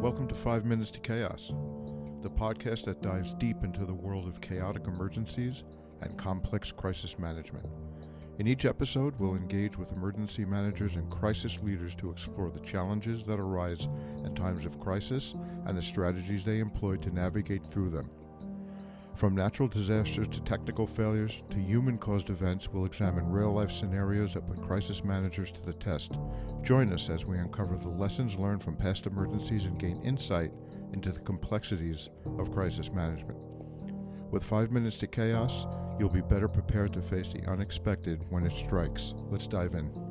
Welcome to Five Minutes to Chaos, the podcast that dives deep into the world of chaotic emergencies and complex crisis management. In each episode, we'll engage with emergency managers and crisis leaders to explore the challenges that arise in times of crisis and the strategies they employ to navigate through them. From natural disasters to technical failures to human caused events, we'll examine real life scenarios that put crisis managers to the test. Join us as we uncover the lessons learned from past emergencies and gain insight into the complexities of crisis management. With five minutes to chaos, you'll be better prepared to face the unexpected when it strikes. Let's dive in.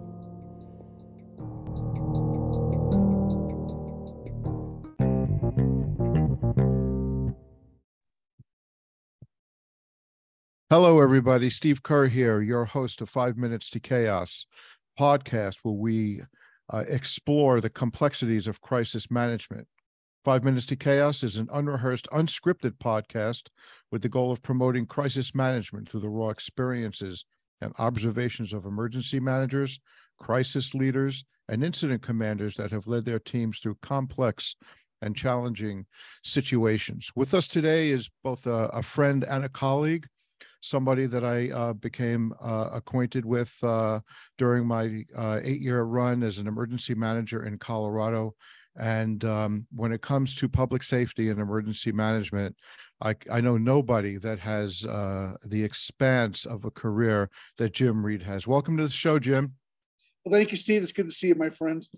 Hello, everybody. Steve Kerr here, your host of Five Minutes to Chaos podcast, where we uh, explore the complexities of crisis management. Five Minutes to Chaos is an unrehearsed, unscripted podcast with the goal of promoting crisis management through the raw experiences and observations of emergency managers, crisis leaders, and incident commanders that have led their teams through complex and challenging situations. With us today is both a, a friend and a colleague somebody that I uh, became uh, acquainted with uh, during my uh, eight year run as an emergency manager in Colorado. And um, when it comes to public safety and emergency management, I, I know nobody that has uh, the expanse of a career that Jim Reid has. Welcome to the show, Jim. Well, thank you, Steve. It's good to see you, my friends.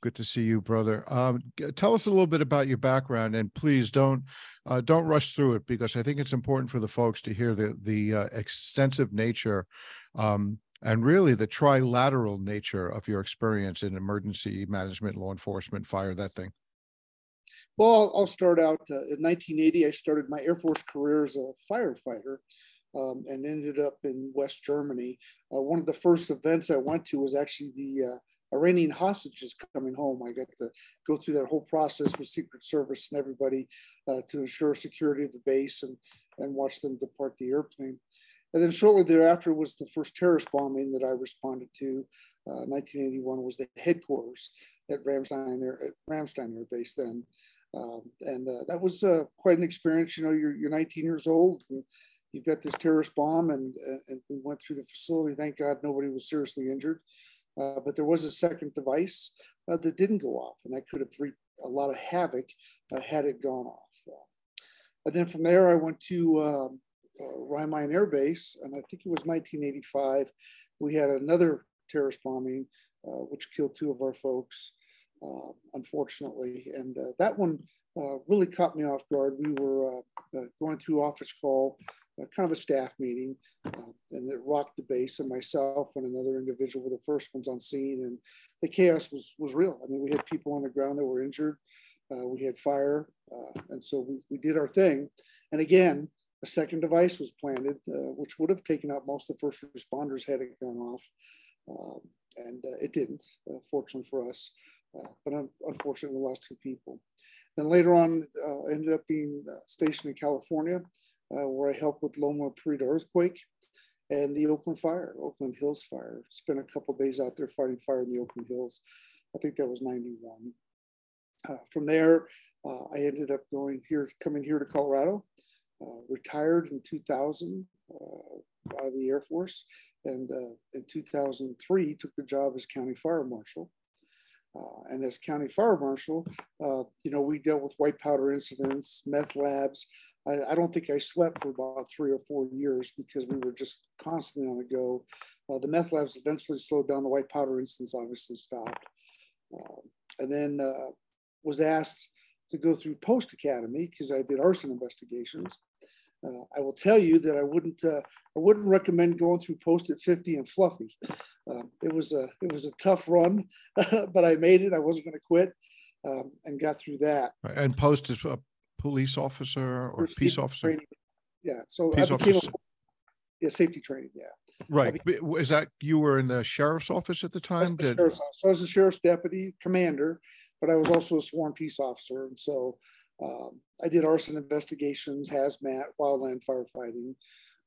Good to see you, brother. Um, tell us a little bit about your background, and please don't uh, don't rush through it because I think it's important for the folks to hear the the uh, extensive nature um, and really the trilateral nature of your experience in emergency management, law enforcement, fire, that thing. Well, I'll start out uh, in 1980. I started my Air Force career as a firefighter. Um, and ended up in West Germany. Uh, one of the first events I went to was actually the uh, Iranian hostages coming home. I got to go through that whole process with Secret Service and everybody uh, to ensure security of the base and, and watch them depart the airplane. And then shortly thereafter was the first terrorist bombing that I responded to. Uh, 1981 was the headquarters at Ramstein Air, at Ramstein Air Base then. Um, and uh, that was uh, quite an experience. You know, you're, you're 19 years old and you've got this terrorist bomb and, and we went through the facility. Thank God nobody was seriously injured. Uh, but there was a second device uh, that didn't go off, and that could have wreaked a lot of havoc uh, had it gone off. and then from there, I went to um, uh, Rhein Air Base, and I think it was 1985. We had another terrorist bombing, uh, which killed two of our folks, uh, unfortunately. And that one really caught me off guard. We were going through office call kind of a staff meeting, uh, and it rocked the base. And myself and another individual were the first ones on scene, and the chaos was was real. I mean, we had people on the ground that were injured. Uh, we had fire, uh, and so we, we did our thing. And again, a second device was planted, uh, which would have taken out most of the first responders had it gone off, um, and uh, it didn't. Uh, fortunately for us. but un- unfortunately, we lost two people. Then later on, ended up being stationed in California, uh, where I helped with Loma Prieta earthquake and the Oakland fire, Oakland Hills fire. Spent a couple days out there fighting fire in the Oakland Hills. I think that was 91. Uh, from there, uh, I ended up going here, coming here to Colorado, uh, retired in 2000 uh, out of the Air Force, and uh, in 2003 took the job as county fire marshal. Uh, and as county fire marshal, uh, you know, we dealt with white powder incidents, meth labs, I, I, don't think I slept for about three or four years because we were just constantly on the go. Uh, the meth labs eventually slowed down. The white powder instance obviously stopped. Uh, and then uh, was asked to go through post academy because I did arson investigations. Uh, I will tell you that I wouldn't uh, I wouldn't recommend going through post at 50 and fluffy. Um, it was a it was a tough run, but I made it. I wasn't going to quit. Um, and got through that. And post is police officer or peace officer? Training. Yeah. So peace I became officer. A, yeah, safety training. Yeah. Right. Is that you were in the sheriff's office at the time? The Did... So I was a sheriff's deputy commander, but I was also a sworn peace officer. And so um, I did arson investigations, hazmat, wildland firefighting.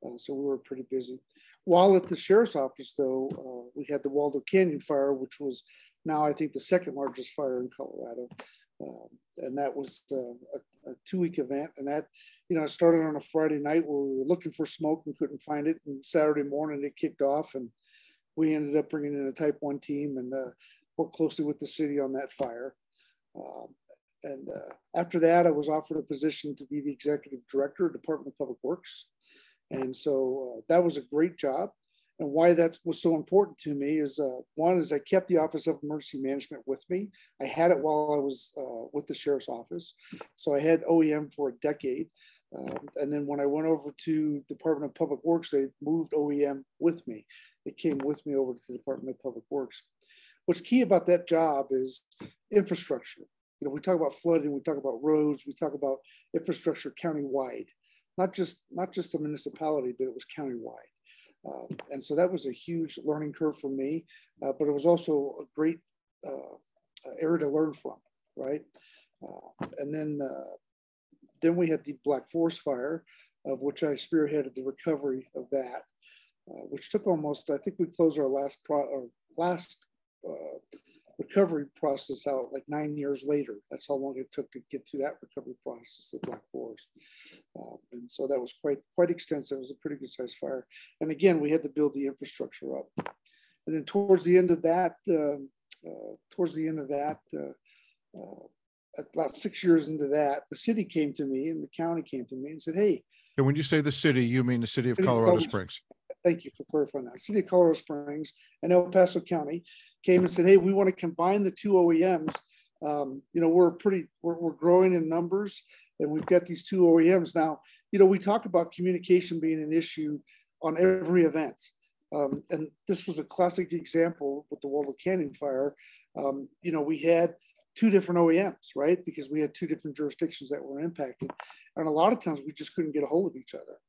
Uh, so we were pretty busy. While at the sheriff's office, though, uh, we had the Waldo Canyon fire, which was now I think the second largest fire in Colorado. Um, and that was uh, a, a two week event. And that, you know, it started on a Friday night where we were looking for smoke and couldn't find it. And Saturday morning it kicked off, and we ended up bringing in a Type One team and uh, worked closely with the city on that fire. Um, and uh, after that, I was offered a position to be the executive director of Department of Public Works. And so uh, that was a great job. And why that was so important to me is uh, one is I kept the Office of Emergency Management with me. I had it while I was uh, with the sheriff's office, so I had OEM for a decade. Um, and then when I went over to Department of Public Works, they moved OEM with me. It came with me over to the Department of Public Works. What's key about that job is infrastructure. You know, we talk about flooding, we talk about roads, we talk about infrastructure countywide, not just not just a municipality, but it was countywide. Um, and so that was a huge learning curve for me, uh, but it was also a great uh, area to learn from, right? Uh, and then, uh, then we had the Black Forest fire, of which I spearheaded the recovery of that, uh, which took almost, I think we closed our last pro, our last uh, recovery process out like nine years later. That's how long it took to get through that recovery process of Black Forest. Um, and so that was quite quite extensive. It was a pretty good sized fire. And again, we had to build the infrastructure up. And then towards the end of that, uh, uh, towards the end of that, uh, uh about six years into that, the city came to me and the county came to me and said, "Hey." And when you say the city, you mean the city of Colorado Springs. Thank you for clarifying that. City of Colorado Springs and El Paso County came and said, "Hey, we want to combine the two OEMs. Um, you know, we're pretty, we're, we're growing in numbers, and we've got these two OEMs now. You know, we talk about communication being an issue on every event." Um, and this was a classic example with the Waldo Canyon fire. Um, you know, we had two different OEMs, right? Because we had two different jurisdictions that were impacted. And a lot of times we just couldn't get a hold of each other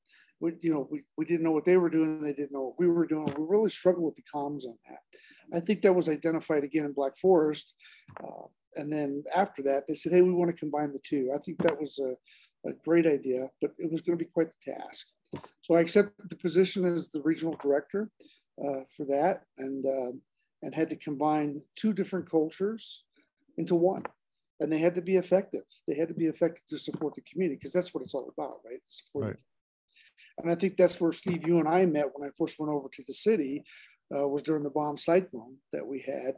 we, you know, we, we didn't know what they were doing. They didn't know what we were doing. We really struggled with the comms on that. I think that was identified again in Black Forest. Uh, and then after that, they said, hey, we want to combine the two. I think that was a, a great idea, but it was going to be quite the task. So I accepted the position as the regional director uh, for that and, uh, and had to combine two different cultures into one. And they had to be effective. They had to be effective to support the community because that's what it's all about, right? Supporting right. And I think that's where Steve, you and I met when I first went over to the city, uh, was during the bomb cyclone that we had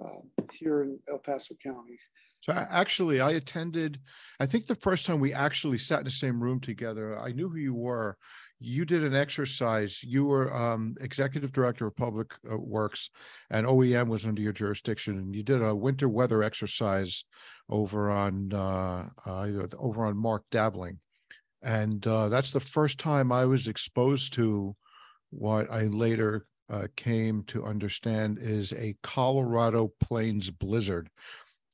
uh, here in El Paso County. So actually, I attended. I think the first time we actually sat in the same room together, I knew who you were. You did an exercise. You were um, executive director of public uh, works, and OEM was under your jurisdiction. And you did a winter weather exercise over on uh, uh over on Mark Dabling and uh, that's the first time I was exposed to what I later uh, came to understand is a Colorado Plains blizzard.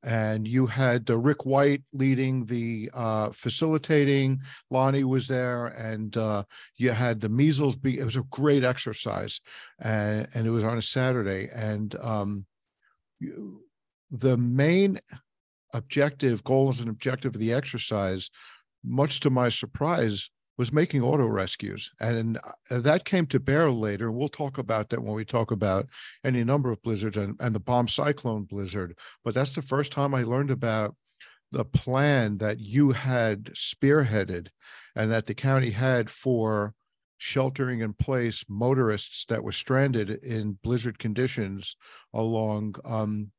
And you had uh, Rick White leading the uh, facilitating. Lonnie was there, and uh, you had the measles. Be- it was a great exercise, and, and it was on a Saturday. And um, you, the main objective, goals and objective of the exercise much to my surprise, was making auto rescues. And uh, that came to bear later. We'll talk about that when we talk about any number of blizzards and, and the bomb cyclone blizzard. But that's the first time I learned about the plan that you had spearheaded and that the county had for sheltering in place motorists that were stranded in blizzard conditions along um,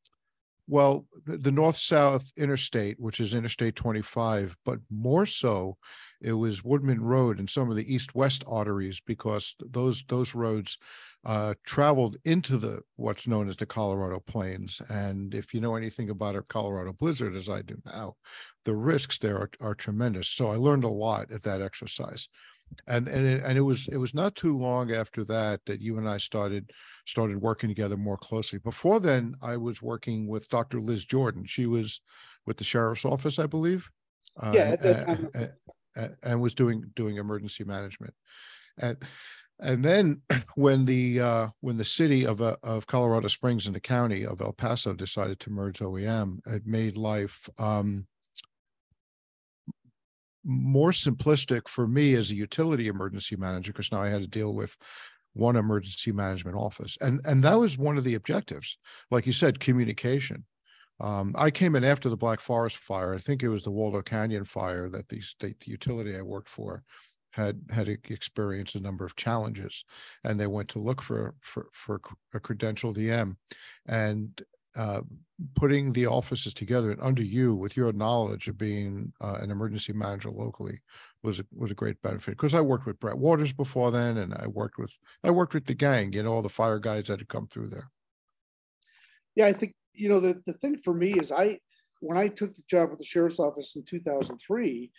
well, the north south interstate, which is Interstate 25, but more so, it was Woodman Road and some of the east west arteries because those those roads uh, traveled into the what's known as the Colorado Plains. And if you know anything about a Colorado blizzard, as I do now, the risks there are, are tremendous. So I learned a lot at that exercise and and it, and it was it was not too long after that that you and I started started working together more closely. Before then, I was working with Dr. Liz Jordan. She was with the sheriff's office, I believe. Uh, yeah, that time. And, and was doing doing emergency management, and and then when the uh, when the city of uh, of Colorado Springs and the county of El Paso decided to merge OEM, it made life um, more simplistic for me as a utility emergency manager because now I had to deal with one emergency management office. And and that was one of the objectives. Like you said communication. Um, I came in after the Black Forest fire. I think it was the Waldo Canyon fire that the state utility I worked for had had experienced a number of challenges, and they went to look for for for a credentialed EM, and uh, putting the offices together and under you with your knowledge of being uh, an emergency manager locally was a, was a great benefit because I worked with Brett Waters before then, and I worked with I worked with the gang, you know, all the fire guys that had come through there. Yeah, I think you know the the thing for me is I when I took the job at the sheriff's office in 2003,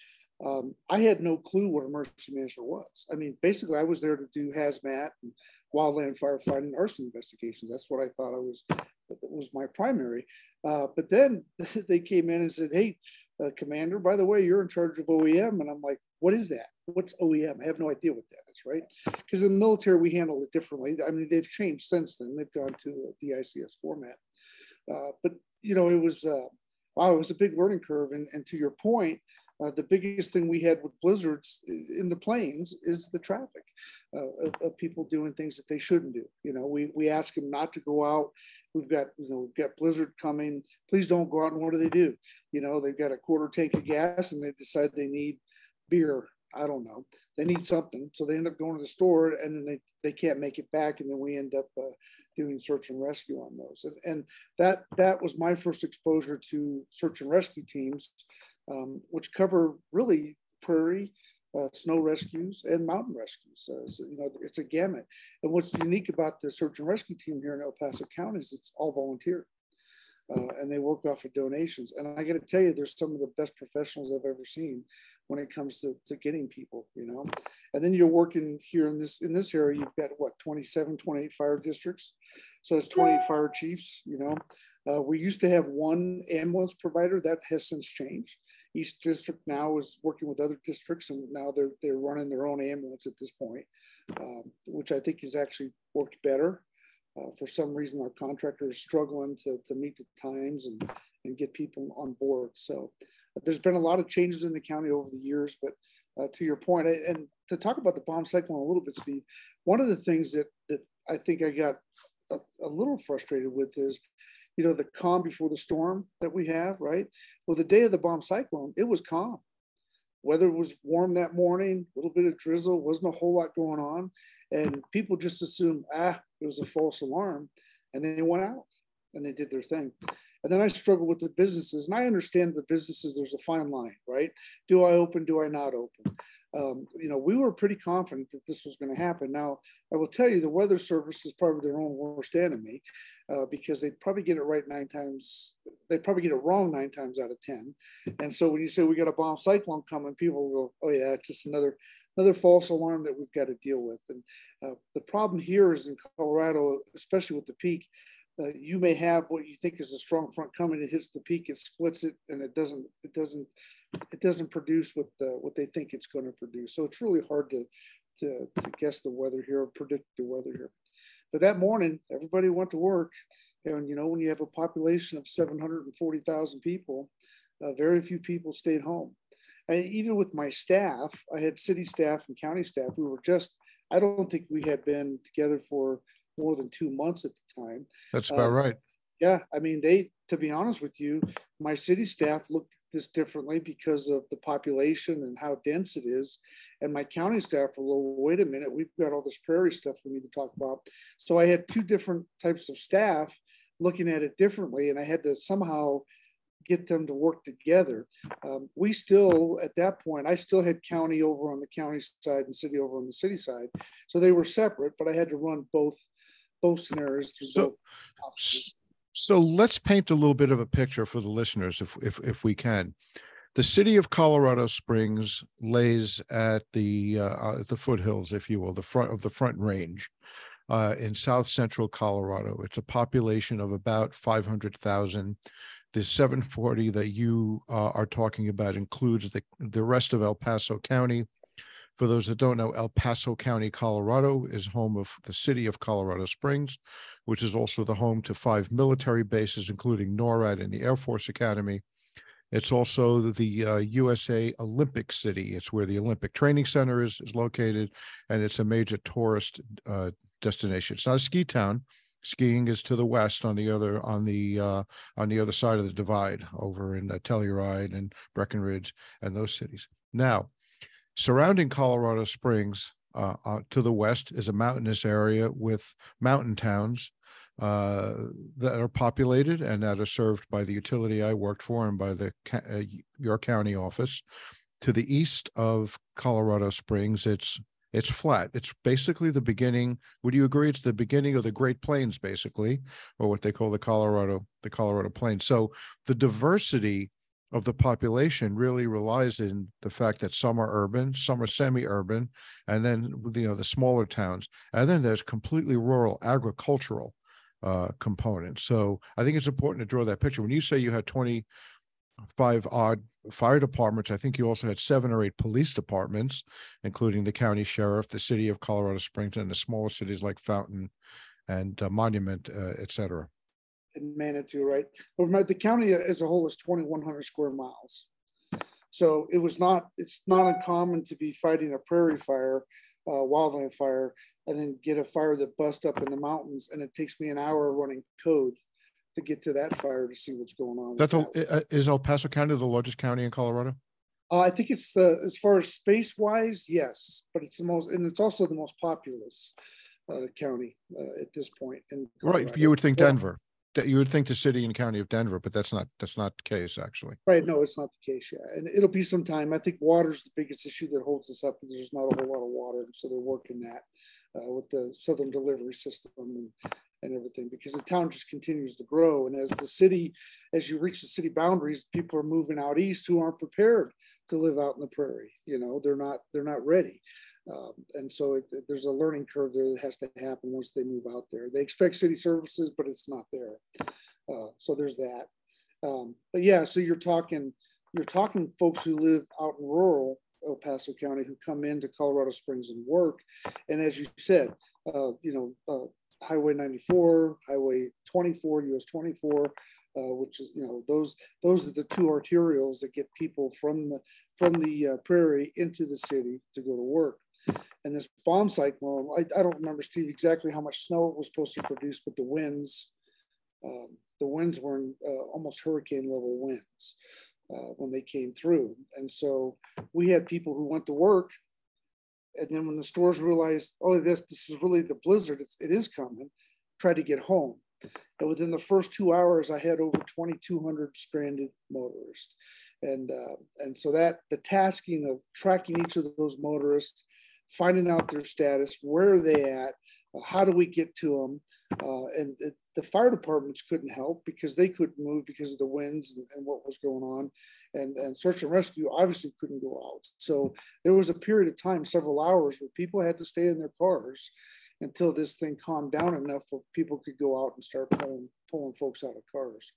um, I had no clue what emergency management was. I mean, basically, I was there to do hazmat and wildland firefighting, arson investigations. That's what I thought I was. That was my primary. Uh, but then they came in and said, "Hey, uh, Commander, by the way, you're in charge of OEM," and I'm like, "What is that? What's OEM? I have no idea what that is, right?" Because in the military, we handle it differently. I mean, they've changed since then. They've gone to the ICS format. Uh, but you know, it was uh, wow, it was a big learning curve. And, and to your point, uh, the biggest thing we had with blizzards in the plains is the traffic uh, of, of, people doing things that they shouldn't do. You know, we, we ask them not to go out. We've got, you know, we've got blizzard coming. Please don't go out. And what do they do? You know, they've got a quarter tank of gas and they decide they need beer. I don't know. They need something. So they end up going to the store and then they, they can't make it back. And then we end up uh, doing search and rescue on those. And, and that, that was my first exposure to search and rescue teams um, which cover really prairie, uh, snow rescues, and mountain rescues. Uh, so, you know, it's a gamut. And what's unique about the search and rescue team here in El Paso County is it's all volunteer. Uh, and they work off of donations. And I got to tell you, there's some of the best professionals I've ever seen when it comes to, to getting people, you know. And then you're working here in this in this area, you've got what 27, 28 fire districts. So that's 28 fire chiefs, you know. Uh, we used to have one ambulance provider that has since changed. East District now is working with other districts, and now they're they're running their own ambulance at this point, um, which I think has actually worked better. Uh, for some reason, our contractor is struggling to, to meet the times and, and get people on board. So uh, there's been a lot of changes in the county over the years. But uh, to your point, and to talk about the bomb cyclone a little bit, Steve, one of the things that, that I think I got a, a little frustrated with is you know, the calm before the storm that we have, right? Well, the day of the bomb cyclone, it was calm. Weather was warm that morning, a little bit of drizzle, wasn't a whole lot going on. And people just assumed, ah, it was a false alarm. And they went out and they did their thing. And then I struggle with the businesses, and I understand the businesses. There's a fine line, right? Do I open? Do I not open? Um, you know, we were pretty confident that this was going to happen. Now, I will tell you, the Weather Service is probably their own worst enemy uh, because they probably get it right nine times. They probably get it wrong nine times out of ten. And so when you say we got a bomb cyclone coming, people will go, "Oh yeah, it's just another another false alarm that we've got to deal with." And uh, the problem here is in Colorado, especially with the peak uh, you may have what you think is a strong front coming. It hits the peak, it splits it, and it doesn't. It doesn't. It doesn't produce what the, what they think it's going to produce. So it's really hard to, to to guess the weather here or predict the weather here. But that morning, everybody went to work, and you know when you have a population of seven hundred and forty thousand people, uh, very few people stayed home. And even with my staff, I had city staff and county staff. We were just. I don't think we had been together for more than two months at the time. That's about um, right. Yeah, I mean, they, to be honest with you, my city staff looked at this differently because of the population and how dense it is. And my county staff were, well, wait a minute, we've got all this prairie stuff we need to talk about. So I had two different types of staff looking at it differently, and I had to somehow get them to work together. Um, we still, at that point, I still had county over on the county side and city over on the city side. So they were separate, but I had to run both both scenarios through so, both so let's paint a little bit of a picture for the listeners if if if we can. The city of colorado springs lays at the uh, uh, the foothills if you will the front of the front range uh, in south central colorado. It's a population of about 500000 the 740 that you uh, are talking about includes the, the rest of el paso county for those that don't know, El Paso County, Colorado is home of the city of Colorado Springs, which is also the home to five military bases, including NORAD and the Air Force Academy. It's also the uh, USA Olympic City. It's where the Olympic Training Center is, is located, and it's a major tourist uh, destination. It's not a ski town, Skiing is to the west on the other on the uh, on the other side of the divide over in uh, Telluride and Breckenridge and those cities. Now, surrounding Colorado Springs uh, uh, to the west is a mountainous area with mountain towns uh, that are populated and that are served by the utility I worked for and by the uh, York County office. To the east of Colorado Springs, it's it's flat. It's basically the beginning. Would you agree? It's the beginning of the Great Plains, basically, or what they call the Colorado the Colorado Plains. So the diversity of the population really relies in the fact that some are urban, some are semi-urban, and then you know the smaller towns, and then there's completely rural agricultural uh, component. So I think it's important to draw that picture. When you say you had 25 odd fire departments, I think you also had seven or eight police departments, including the county sheriff, the city of Colorado Springs, and the smaller cities like Fountain and uh, Monument, uh, et cetera in Manitou, right? But the county as a whole is 2,100 square miles. So it was not, it's not uncommon to be fighting a prairie fire, uh, wildland fire, and then get a fire that busts up in the mountains. And it takes me an hour running code to get to that fire to see what's going on. That's that. Uh, is El Paso County the largest county in Colorado? Uh, I think it's the, as far as space wise, yes, but it's the most, and it's also the most populous uh, county uh, at this point. In right. You would think Denver you would think the city and county of Denver, but that's not that's not the case actually. Right. No, it's not the case. Yeah, and it'll be some time. I think water's the biggest issue that holds us up. Because there's not a whole lot of water, so they're working that uh, with the southern delivery system and and everything because the town just continues to grow. And as the city, as you reach the city boundaries, people are moving out east who aren't prepared to live out in the prairie. You know, they're not they're not ready. Um, and so it, there's a learning curve there that has to happen once they move out there. They expect city services, but it's not there. Uh, so there's that. Um, but yeah, so you're talking you're talking folks who live out in rural El Paso County who come into Colorado Springs and work. And as you said, uh, you know, uh, Highway 94, Highway 24, US 24, uh, which is you know those those are the two arterials that get people from the from the uh, prairie into the city to go to work. And this bomb cyclone, I, I, don't remember, Steve, exactly how much snow it was supposed to produce, but the winds, um, the winds were in, uh, almost hurricane level winds uh, when they came through. And so we had people who went to work. And then when the stores realized, oh, this, this is really the blizzard, it's, it is coming, tried to get home. And within the first two hours, I had over 2,200 stranded motorists. And, uh, and so that the tasking of tracking each of those motorists finding out their status, where are they at, uh, how do we get to them, uh, and it, the fire departments couldn't help because they couldn't move because of the winds and, and, what was going on, and and search and rescue obviously couldn't go out. So there was a period of time, several hours, where people had to stay in their cars until this thing calmed down enough where people could go out and start pulling pulling folks out of cars.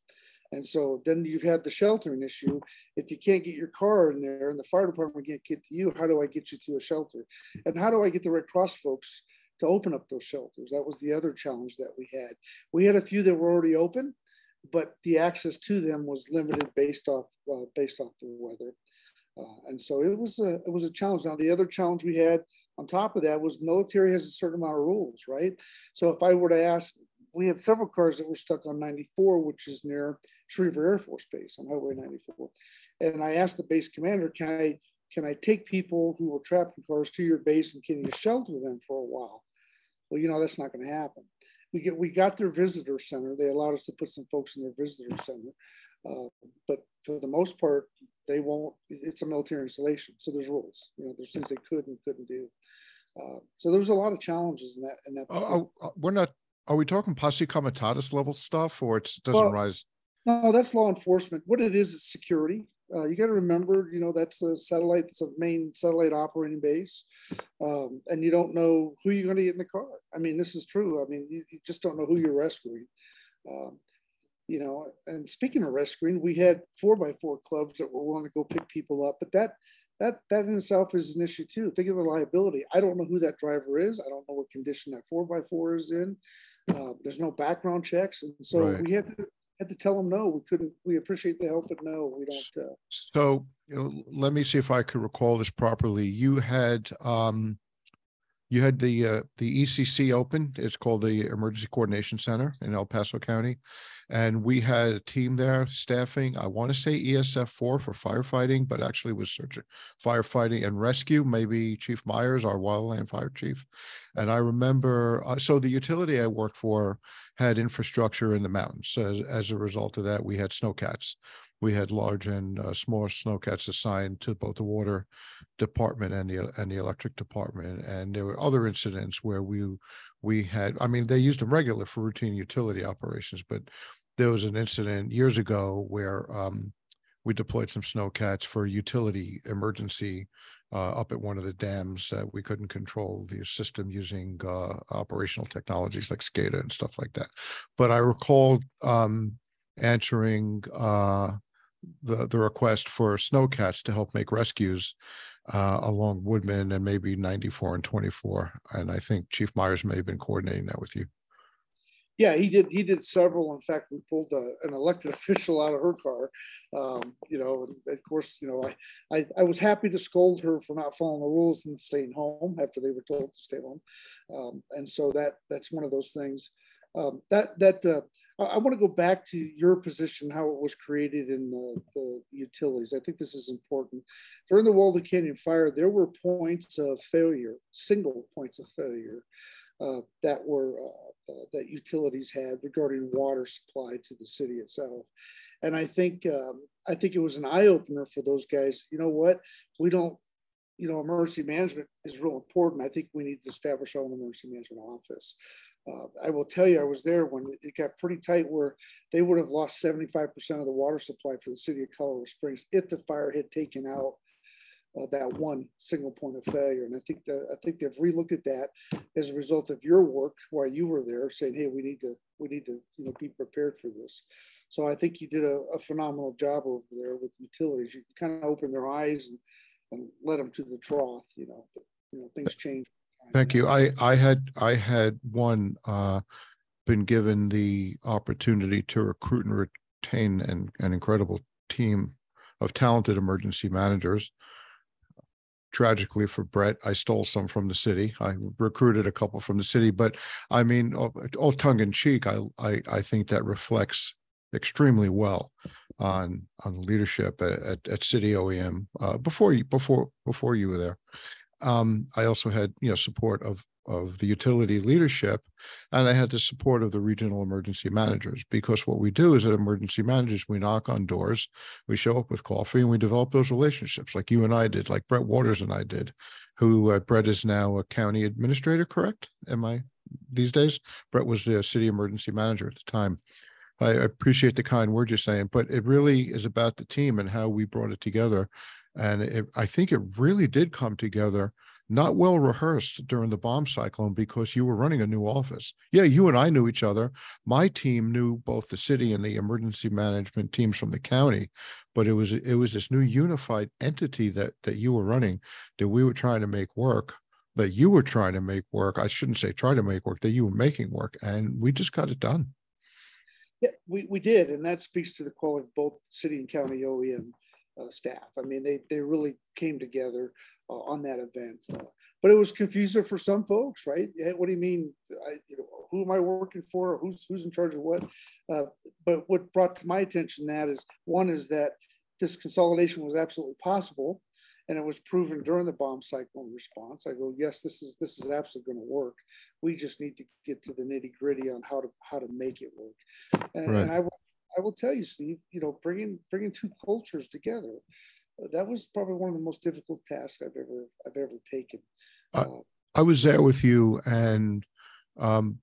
And so then you've had the sheltering issue. If you can't get your car in there and the fire department can't get to you, how do I get you to a shelter? And how do I get the Red Cross folks to open up those shelters? That was the other challenge that we had. We had a few that were already open, but the access to them was limited based off uh, based off the weather. Uh, and so it was a it was a challenge. Now the other challenge we had on top of that was military has a certain amount of rules, right? So if I were to ask we had several cars that were stuck on 94, which is near Schriever Air Force Base on Highway 94. And I asked the base commander, can I can I take people who were trapped in cars to your base and can you shelter them for a while? Well, you know, that's not going to happen. We get we got their visitor center. They allowed us to put some folks in their visitor center. Uh, but for the most part, they won't, it's a military installation. So there's rules, you know, there's things they could and couldn't do. Uh, so there was a lot of challenges in that. In that. Oh, oh, we're not are we talking posse comitatus level stuff, or it doesn't well, rise? No, that's law enforcement. What it is is security. Uh, you got to remember, you know, that's a satellite. It's a main satellite operating base, um, and you don't know who you're going to get in the car. I mean, this is true. I mean, you, you just don't know who you're rescuing. Um, you know, and speaking of rescuing, we had four by four clubs that were willing to go pick people up, but that that that in itself is an issue too. Think of the liability. I don't know who that driver is. I don't know what condition that four by four is in. Uh, there's no background checks, and so right. we had to had to tell them no. We couldn't. We appreciate the help, but no, we don't. Uh, so let me see if I could recall this properly. You had um, you had the uh, the ECC open. It's called the Emergency Coordination Center in El Paso County, and we had a team there staffing. I want to say ESF four for firefighting, but actually was search firefighting and rescue. Maybe Chief Myers, our wildland fire chief, and I remember. Uh, so the utility I worked for had infrastructure in the mountains. As as a result of that, we had snowcats we had large and uh, small snowcats assigned to both the water department and the and the electric department. And there were other incidents where we we had, I mean, they used them regular for routine utility operations, but there was an incident years ago where um, we deployed some snowcats for utility emergency uh, up at one of the dams that we couldn't control the system using uh, operational technologies like SCADA and stuff like that. But I recall um, answering uh, the, the request for snowcats to help make rescues uh, along Woodman and maybe 94 and 24. And I think Chief Myers may have been coordinating that with you. Yeah, he did. He did several. In fact, we pulled a, an elected official out of her car. Um, you know, of course, you know, I, I, I was happy to scold her for not following the rules and staying home after they were told to stay home. Um, and so that that's one of those things um, that that uh, I, want to go back to your position, how it was created in the, the, utilities. I think this is important. During the Waldo Canyon fire, there were points of failure, single points of failure uh, that were uh, uh, that utilities had regarding water supply to the city itself. And I think um, I think it was an eye opener for those guys. You know what? We don't you know, emergency management is real important. I think we need to establish our own emergency management office. Uh, I will tell you, I was there when it got pretty tight where they would have lost 75% of the water supply for the city of Colorado Springs if the fire had taken out uh, that one single point of failure. And I think that I think they've relooked at that as a result of your work while you were there, saying, "Hey, we need to we need to you know be prepared for this." So I think you did a, a phenomenal job over there with utilities. You kind of opened their eyes and and led them to the trough. You know, but, you know things change. Thank you. I I had I had one uh, been given the opportunity to recruit and retain an, an incredible team of talented emergency managers. Tragically for Brett, I stole some from the city. I recruited a couple from the city, but I mean, all, all tongue in cheek, I, I I think that reflects extremely well on on leadership at, at, at City OEM uh, before you before before you were there. Um, I also had you know support of of the utility leadership, and I had the support of the regional emergency managers because what we do is at emergency managers we knock on doors, we show up with coffee, and we develop those relationships like you and I did, like Brett Waters and I did. Who uh, Brett is now a county administrator, correct? Am I these days? Brett was the city emergency manager at the time. I appreciate the kind words you're saying, but it really is about the team and how we brought it together. And it, I think it really did come together, not well rehearsed during the bomb cyclone because you were running a new office. Yeah, you and I knew each other. My team knew both the city and the emergency management teams from the county, but it was it was this new unified entity that that you were running that we were trying to make work that you were trying to make work. I shouldn't say try to make work, that you were making work. And we just got it done. Yeah, we, we did, and that speaks to the quality of both city and county OEM uh, staff. I mean, they they really came together uh, on that event, uh, but it was confusing for some folks, right? What do you mean? I, you know, who am I working for? Who's who's in charge of what? Uh, but what brought to my attention that is one is that this consolidation was absolutely possible and it was proven during the bomb cyclone response. I go, yes, this is this is absolutely going to work. We just need to get to the nitty gritty on how to how to make it work. And, right. and I will I will tell you, Steve, you know, bringing bringing two cultures together, that was probably one of the most difficult tasks I've ever I've ever taken. Uh, I was there with you, and um,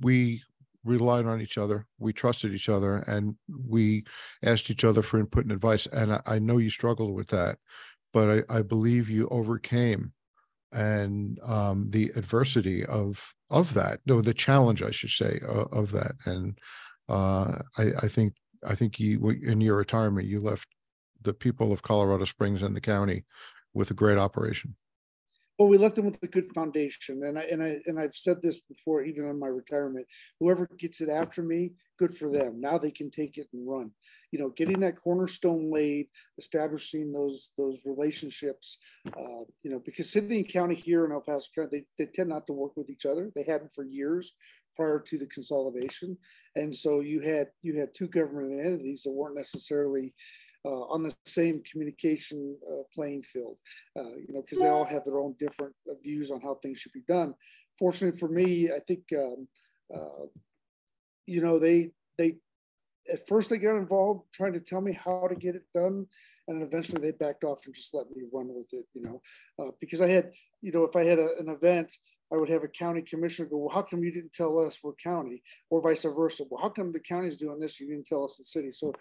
we relied on each other. We trusted each other, and we asked each other for input and advice. And I, I know you struggled with that but I, I believe you overcame and um, the adversity of of that, no, the challenge, I should say, uh, of that. And uh, I, I think I think you in your retirement you left the people of Colorado Springs and the county with a great operation. Well, we left them with a good foundation, and I and I and I've said this before, even in my retirement. Whoever gets it after me, good for them. Now they can take it and run. You know, getting that cornerstone laid, establishing those those relationships. Uh, you know, because and county here in El Paso County, they, they tend not to work with each other. They hadn't for years prior to the consolidation, and so you had you had two government entities that weren't necessarily uh, on the same communication uh, playing field, uh, you know, because they all have their own different uh, views on how things should be done. Fortunately for me, I think, um, uh, you know, they they at first they got involved trying to tell me how to get it done, and eventually they backed off and just let me run with it, you know, uh, because I had, you know, if I had a, an event. I would have a county commissioner go, Well, how come you didn't tell us we're county? Or vice versa. Well, how come the county's doing this? You didn't tell us the city. So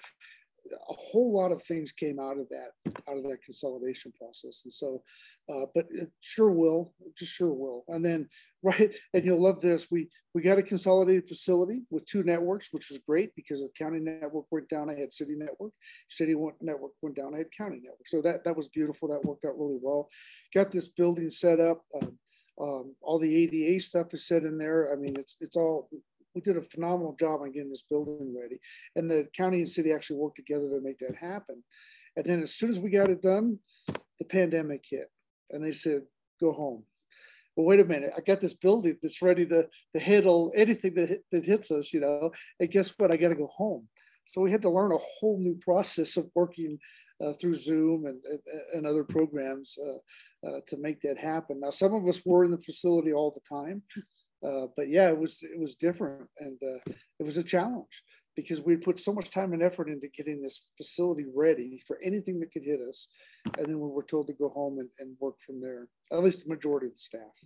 a whole lot of things came out of that out of that consolidation process. And so uh, but it sure will just sure will. And then right and you'll love this we we got a consolidated facility with two networks which was great because the county network went down i had city network city network went down i had county network. So that that was beautiful that worked out really well. Got this building set up um, um, all the ada stuff is set in there. I mean it's it's all we did a phenomenal job on getting this building ready. And the county and city actually worked together to make that happen. And then as soon as we got it done, the pandemic hit. And they said, go home. Well, wait a minute. I got this building that's ready to, to handle anything that, that hits us, you know. And guess what? I got to go home. So we had to learn a whole new process of working uh, through Zoom and, and other programs uh, uh, to make that happen. Now, some of us were in the facility all the time. Uh, but yeah, it was it was different, and uh, it was a challenge because we put so much time and effort into getting this facility ready for anything that could hit us, and then we were told to go home and, and work from there. At least the majority of the staff.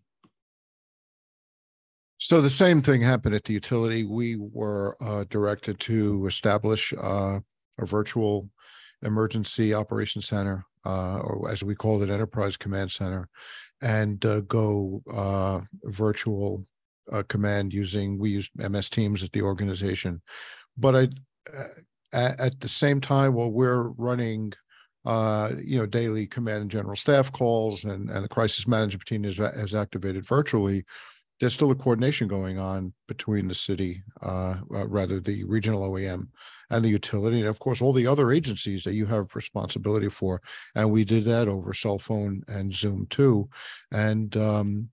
So the same thing happened at the utility. We were uh, directed to establish uh, a virtual emergency operations center, uh, or as we called it, enterprise command center, and go virtual uh, command using we use MS Teams at the organization, but I at, at the same time while we're running uh, you know, daily command and general staff calls and, and the crisis management team is, is activated virtually. There's still a coordination going on between the city, uh, uh, rather the regional OEM and the utility, and of course all the other agencies that you have responsibility for. And we did that over cell phone and Zoom too. And um,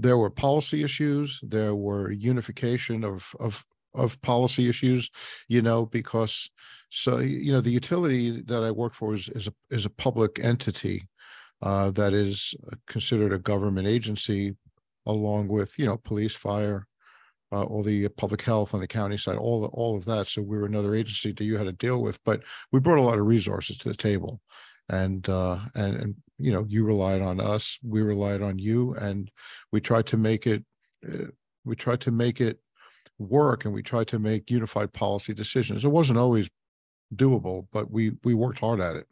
there were policy issues there were unification of of of policy issues you know because so you know the utility that i work for is is a, is a public entity uh, that is considered a government agency along with you know police fire uh, all the public health on the county side all all of that. So we were another agency that you had to deal with but we brought a lot of resources to the table. And uh, and and you know you relied on us we relied on you and we tried to make it uh, we tried to make it work and we tried to make unified policy decisions. It wasn't always doable but we we worked hard at it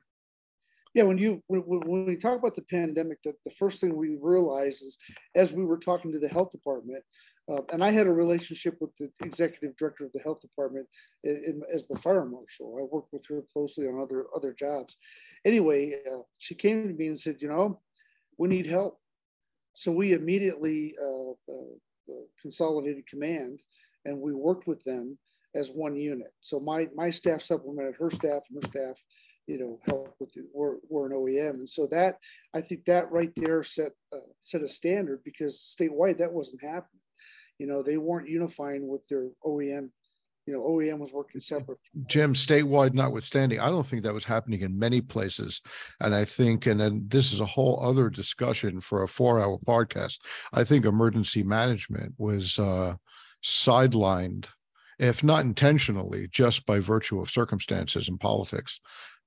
yeah when you when, when we talk about the pandemic the, the first thing we realized is as we were talking to the health department uh, and I had a relationship with the executive director of the health department in, in, as the fire marshal. I worked with her closely on other other jobs. Anyway, uh, she came to me and said, "You know, we need help." So we immediately uh, uh consolidated command, and we worked with them as one unit. So my my staff supplemented her staff, and her staff, you know, help with the, we're, we're an OEM, and so that I think that right there set uh, set a standard because statewide that wasn't happening you know, they weren't unifying with their OEM. You know, OEM was working separate. Jim, statewide notwithstanding, I don't think that was happening in many places. And I think, and then this is a whole other discussion for a four hour podcast. I think emergency management was uh, sidelined, if not intentionally, just by virtue of circumstances and politics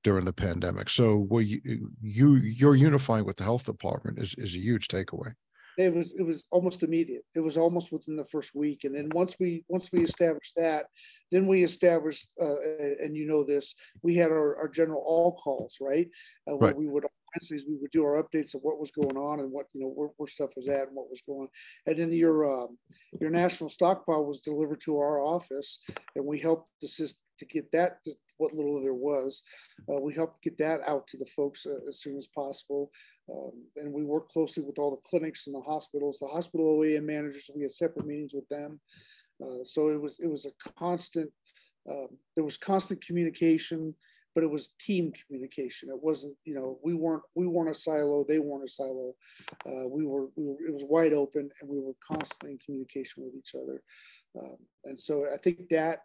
during the pandemic. So, what you, you you're unifying with the health department is, is a huge takeaway it was it was almost immediate it was almost within the first week and then once we once we established that then we established uh, and you know this we had our, our general all calls right uh, where right. we would Wednesdays we would do our updates of what was going on and what you know where, where stuff was at and what was going on. And then your um, your national stockpile was delivered to our office, and we helped assist to get that what little there was. Uh, we helped get that out to the folks uh, as soon as possible. Um, and we worked closely with all the clinics and the hospitals, the hospital OEM managers. We had separate meetings with them. Uh, so it was it was a constant. Um, there was constant communication but it was team communication. It wasn't, you know, we weren't we weren't a silo, they weren't a silo. Uh, we, were, we were it was wide open, and we were constantly in communication with each other. Um, and so I think that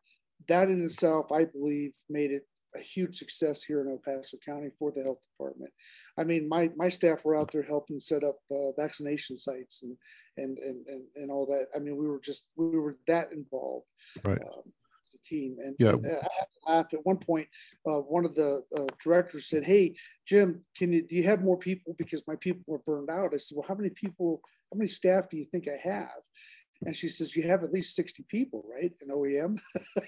that in itself, I believe, made it a huge success here in El Paso County for the health department. I mean, my my staff were out there helping set up uh, vaccination sites and, and and and and all that. I mean, we were just we were that involved. Right. Um, team. And yeah. I have to laugh. At one point, uh, one of the uh, directors said, "Hey, Jim, can you do you have more people because my people are burned out?" I said, "Well, how many people? How many staff do you think I have?" And she says, "You have at least sixty people, right? In OEM."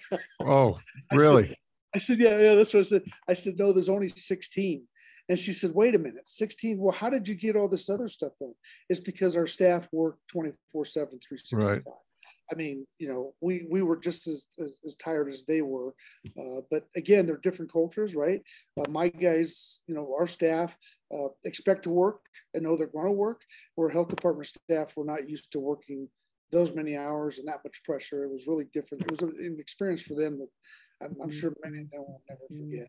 oh, really? I said, I said, "Yeah, yeah." That's what I said. I said, "No, there's only 16." And she said, wait a minute, 16. Well, how did you get all this other stuff done? It's because our staff work 24 7, 365. Right. I mean, you know, we we were just as as, as tired as they were, uh, but again, they're different cultures, right? Uh, my guys, you know, our staff uh, expect to work and know they're going to work. Where health department staff were not used to working those many hours and that much pressure. It was really different. It was an experience for them that I'm, I'm sure many of them will never forget.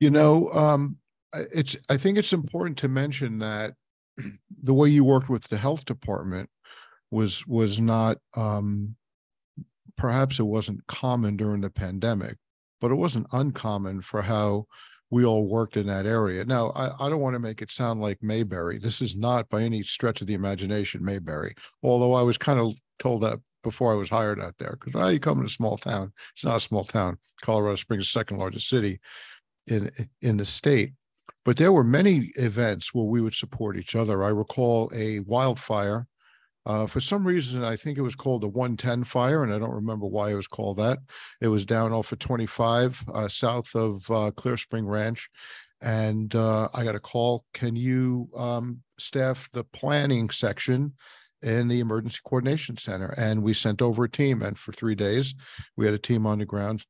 You know, um, it's. I think it's important to mention that the way you worked with the health department was was not um, perhaps it wasn't common during the pandemic, but it wasn't uncommon for how we all worked in that area. Now, I, I don't want to make it sound like Mayberry. This is not by any stretch of the imagination Mayberry, although I was kind of told that before I was hired out there because oh, you come in a small town. It's not a small town. Colorado Springs, is second largest city in in the state. But there were many events where we would support each other. I recall a wildfire. Uh, for some reason, I think it was called the 110 fire, and I don't remember why it was called that. It was down off of 25 uh, south of uh, Clear Spring Ranch. And uh, I got a call Can you um, staff the planning section in the Emergency Coordination Center? And we sent over a team. And for three days, we had a team on the ground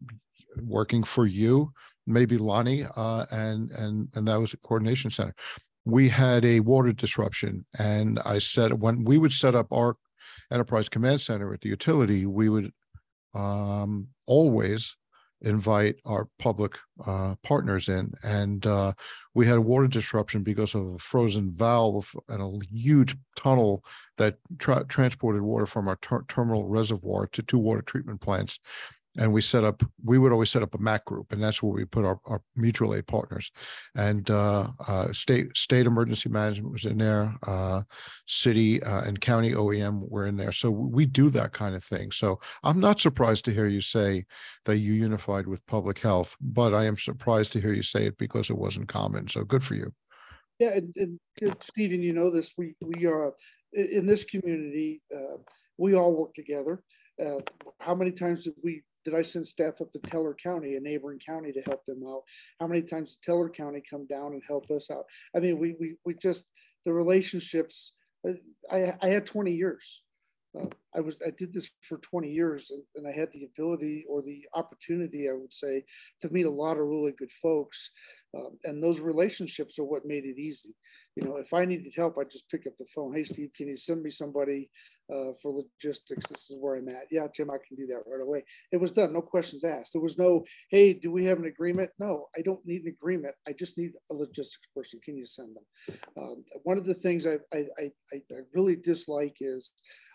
working for you maybe Lonnie, uh, and and and that was a coordination center. We had a water disruption, and I said when we would set up our enterprise command center at the utility, we would um, always invite our public uh, partners in. And uh, we had a water disruption because of a frozen valve and a huge tunnel that tra- transported water from our ter- terminal reservoir to two water treatment plants and we set up we would always set up a mac group and that's where we put our, our mutual aid partners. And uh, uh, state state emergency management was in there uh, city uh, and county oem were in there. So we do that kind of thing. So i'm not surprised to hear you say that you unified with public health but i am surprised to hear you say it because it wasn't common. So good for you. Yeah and, and stephen you know this we we are in this community uh, we all work together. Uh, how many times did we did I send staff up to Teller County, a neighboring county, to help them out? How many times did Teller County come down and help us out? I mean, we we we just the relationships. Uh, I I had 20 years. Uh, I was I did this for 20 years, and, and I had the ability or the opportunity, I would say, to meet a lot of really good folks. Um, and those relationships are what made it easy. You know, if I needed help, I just pick up the phone. Hey, Steve, can you send me somebody uh, for logistics? This is where I'm at. Yeah, Jim, I can do that right away. It was done. No questions asked. There was no, hey, do we have an agreement? No, I don't need an agreement. I just need a logistics person. Can you send them? Um, one of the things I, I, I, I really dislike is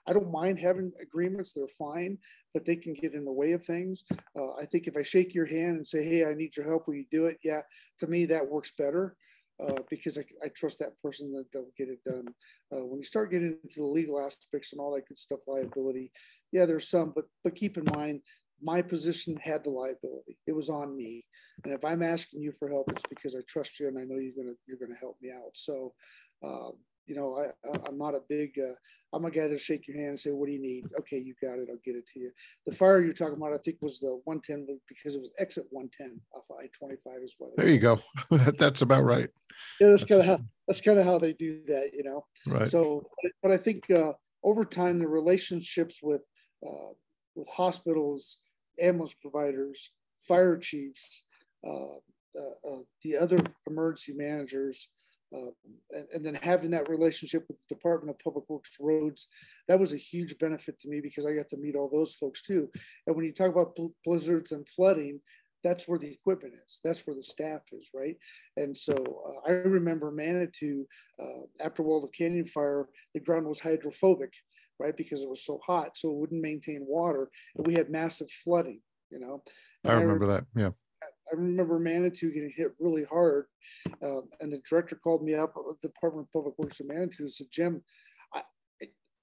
I don't mind having agreements. They're fine, but they can get in the way of things. Uh, I think if I shake your hand and say, hey, I need your help, will you do it? Yeah, to me, that works better. Uh, because I, I, trust that person that they'll get it done. Uh, when you start getting into the legal aspects and all that good stuff, liability, yeah, there's some, but but keep in mind, my position had the liability. It was on me, and if I'm asking you for help, it's because I trust you and I know you're gonna you're gonna help me out. So, um, you know, I, I'm not a big, uh, I'm a guy that shake your hand and say, what do you need? Okay, you got it. I'll get it to you. The fire you're talking about, I think was the 110 because it was exit 110 off I-25 as well. There you go. that's about right. Yeah, that's kind of how, that's kind of how they do that, you know? Right. So, but I think uh, over time, the relationships with, uh, with hospitals, ambulance providers, fire chiefs, uh, uh, uh the other emergency managers, uh, and, and, then having that relationship with the Department of Public Works Roads, that was a huge benefit to me because I got to meet all those folks too. And when you talk about blizzards and flooding, that's where the equipment is. That's where the staff is, right? And so uh, I remember Manitou uh, after Waldo Canyon fire, the ground was hydrophobic, right? Because it was so hot, so it wouldn't maintain water, and we had massive flooding. You know, I remember I, that. Yeah. I remember Manitou getting hit really hard, uh, and the director called me up the Department of Public Works in Manitou and said, "Jim, I,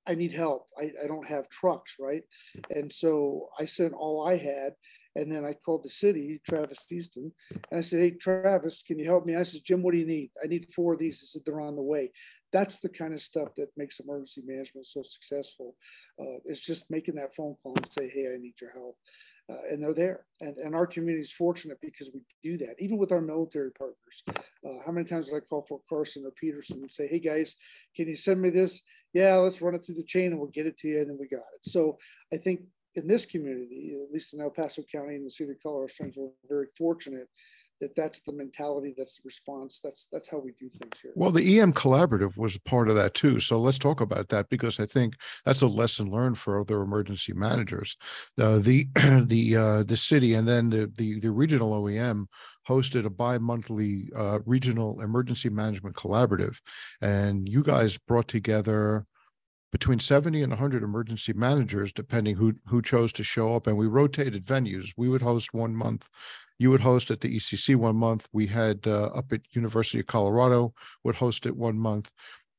I need help. I, I don't have trucks, right?" And so I sent all I had, and then I called the city, Travis Easton, and I said, Hey, Travis, can you help me? I said, Jim, what do you need? I need four of these. He said, They're on the way. That's the kind of stuff that makes emergency management so successful. Uh, it's just making that phone call and say, Hey, I need your help uh, and they're there. And, and our community is fortunate because we do that, even with our military partners. Uh, how many times did I call Fort Carson or Peterson and say, hey guys, can you send me this? Yeah, let's run it through the chain and we'll get it to you. And then we got it. So I think in this community, at least in El Paso County and the city of Colorado Springs, we're very fortunate that that's the mentality, that's the response, that's that's how we do things here. Well, the EM collaborative was part of that too. So let's talk about that because I think that's a lesson learned for other emergency managers. Uh, the the uh, the city and then the, the the regional OEM hosted a bi-monthly uh, regional emergency management collaborative, and you guys brought together between 70 and 100 emergency managers depending who who chose to show up and we rotated venues we would host one month you would host at the ECC one month. We had uh, up at University of Colorado would host it one month,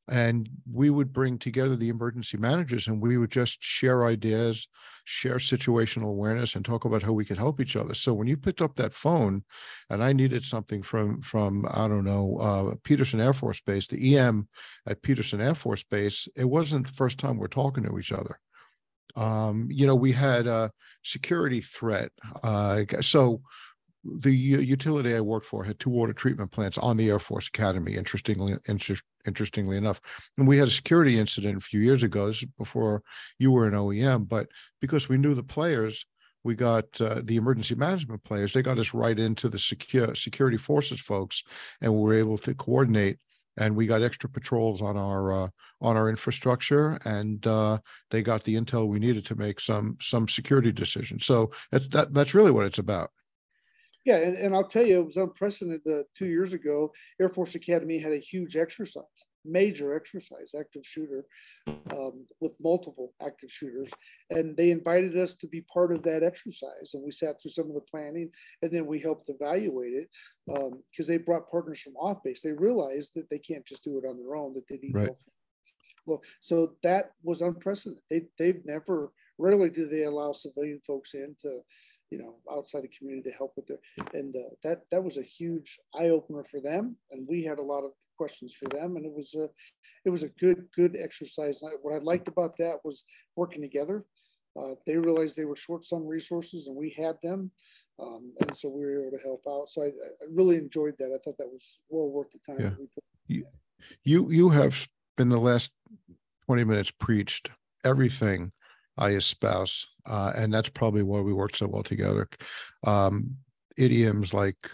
and we would bring together the emergency managers and we would just share ideas, share situational awareness, and talk about how we could help each other. So when you picked up that phone, and I needed something from from I don't know uh, Peterson Air Force Base, the EM at Peterson Air Force Base, it wasn't the first time we're talking to each other um, you know, we had a security threat. Uh, so the utility I worked for had two water treatment plants on the Air Force Academy. Interestingly, inter- interestingly enough, and we had a security incident a few years ago. This is before you were an OEM, but because we knew the players, we got uh, the emergency management players. They got us right into the secure security forces folks, and we were able to coordinate. And we got extra patrols on our uh, on our infrastructure, and uh, they got the intel we needed to make some some security decisions. So that's that, that's really what it's about. Yeah, and, and I'll tell you, it was unprecedented. The two years ago, Air Force Academy had a huge exercise, major exercise, active shooter, um, with multiple active shooters, and they invited us to be part of that exercise. And we sat through some of the planning, and then we helped evaluate it because um, they brought partners from off base. They realized that they can't just do it on their own; that they need right. help. Look, so that was unprecedented. They they've never rarely do they allow civilian folks in to you know, outside the community to help with it. And uh, that that was a huge eye opener for them, and we had a lot of questions for them, and it was a it was a good good exercise. What I liked about that was working together. Uh, they realized they were short some resources, and we had them, um, and so we were able to help out. So I, I, really enjoyed that. I thought that was well worth the time. Yeah. You, you you have been the last twenty minutes preached everything I espouse, uh, and that's probably why we work so well together. Um, idioms like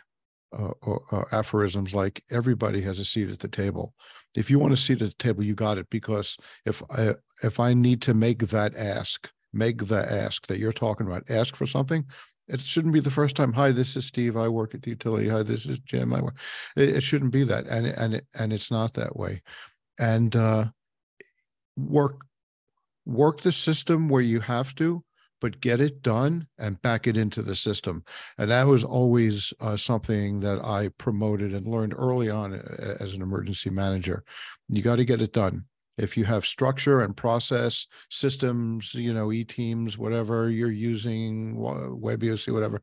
uh, or, or aphorisms like everybody has a seat at the table. If you want a seat at the table, you got it. Because if I if I need to make that ask, make the ask that you're talking about, ask for something. It shouldn't be the first time. Hi, this is Steve. I work at the utility. Hi, this is Jim. I work. It, it shouldn't be that, and and and it's not that way. And uh, work work the system where you have to, but get it done and back it into the system. And that was always uh, something that I promoted and learned early on uh, as an emergency manager. You got to get it done. If you have structure and process systems, you know, e teams, whatever you're using, WebEOC, whatever,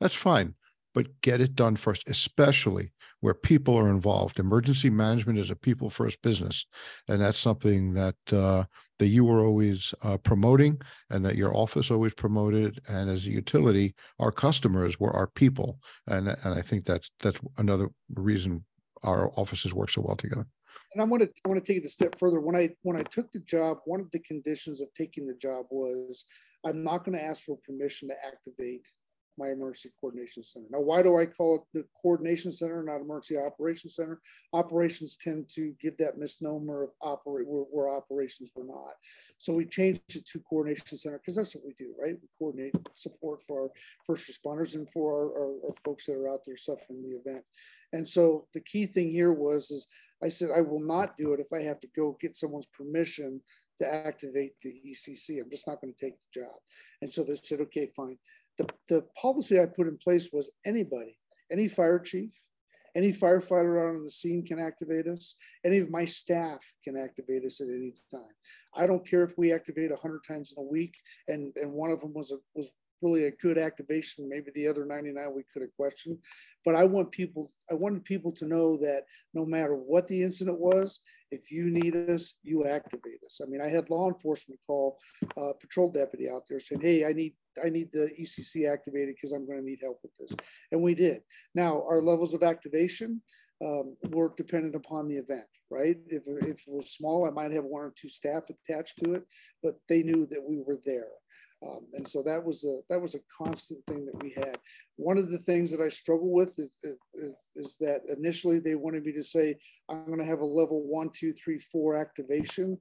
that's fine. But get it done first, especially where people are involved. Emergency management is a people first business. And that's something that uh, that you were always uh, promoting and that your office always promoted. And as a utility, our customers were our people. And, and I think that's that's another reason our offices work so well together and I want to I want to take it a step further. When I when I took the job, one of the conditions of taking the job was I'm not going to ask for permission to activate my emergency coordination center. Now, why do I call it the coordination center, not emergency operations center? Operations tend to give that misnomer of operate where, where operations were not. So we changed it to coordination center because that's what we do, right? We coordinate support for our first responders and for our, our, our folks that are out there suffering the event. And so the key thing here was is I said I will not do it if I have to go get someone's permission to activate the ECC. I'm just not going to take the job. And so they said, okay, fine the, the policy I put in place was anybody, any fire chief, any firefighter on the scene can activate us. Any of my staff can activate us at any time. I don't care if we activate 100 times in a week and, and one of them was, a, was really a good activation. Maybe the other 99 we could have questioned. But I want people, I wanted people to know that no matter what the incident was, if you need us, you activate us. I mean, I had law enforcement call uh, patrol deputy out there saying, "Hey, I need I need the ECC activated because I'm going to need help with this," and we did. Now, our levels of activation um, were dependent upon the event, right? If, if it was small, I might have one or two staff attached to it, but they knew that we were there. Um, and so that was a that was a constant thing that we had. One of the things that I struggle with is, is, is that initially they wanted me to say I'm going to have a level one, two, three, four activation.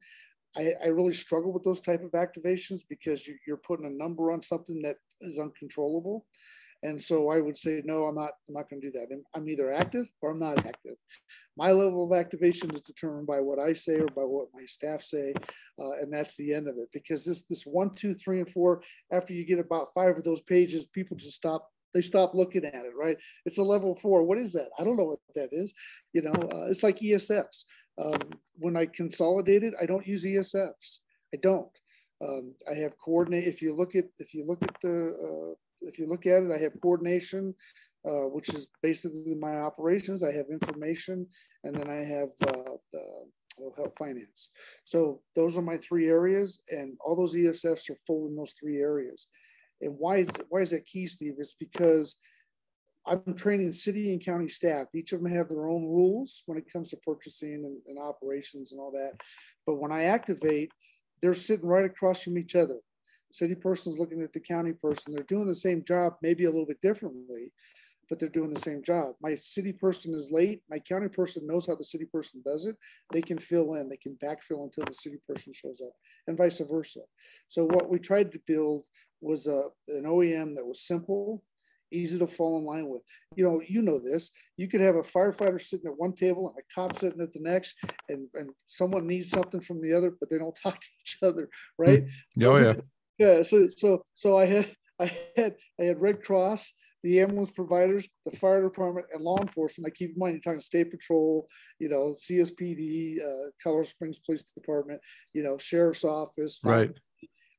I, I really struggle with those type of activations because you, you're putting a number on something that is uncontrollable. And so I would say, no, I'm not, I'm not going to do that. I'm either active or I'm not active. My level of activation is determined by what I say or by what my staff say. Uh, and that's the end of it because this, this one, two, three, and four, after you get about five of those pages, people just stop they stop looking at it, right? It's a level four. What is that? I don't know what that is. You know, uh, it's like ESFs. Um, when I consolidate it, I don't use ESFs. I don't. Um, I have coordinate. If you look at if you look at the uh, if you look at it, I have coordination, uh, which is basically my operations. I have information, and then I have uh, health finance. So those are my three areas, and all those ESFs are full in those three areas. And why is why is that key, Steve? It's because I'm training city and county staff. Each of them have their own rules when it comes to purchasing and, and operations and all that. But when I activate, they're sitting right across from each other city person is looking at the county person. They're doing the same job, maybe a little bit differently, but they're doing the same job. My city person is late. My county person knows how the city person does it. They can fill in, they can backfill until the city person shows up, and vice versa. So, what we tried to build was a, an OEM that was simple, easy to fall in line with. You know, you know this. You could have a firefighter sitting at one table and a cop sitting at the next, and, and someone needs something from the other, but they don't talk to each other, right? Mm. Oh, yeah yeah so so so i had i had i had red cross the ambulance providers the fire department and law enforcement. I keep in mind you're talking state patrol you know cspd uh, colorado springs police department you know sheriff's office. Right.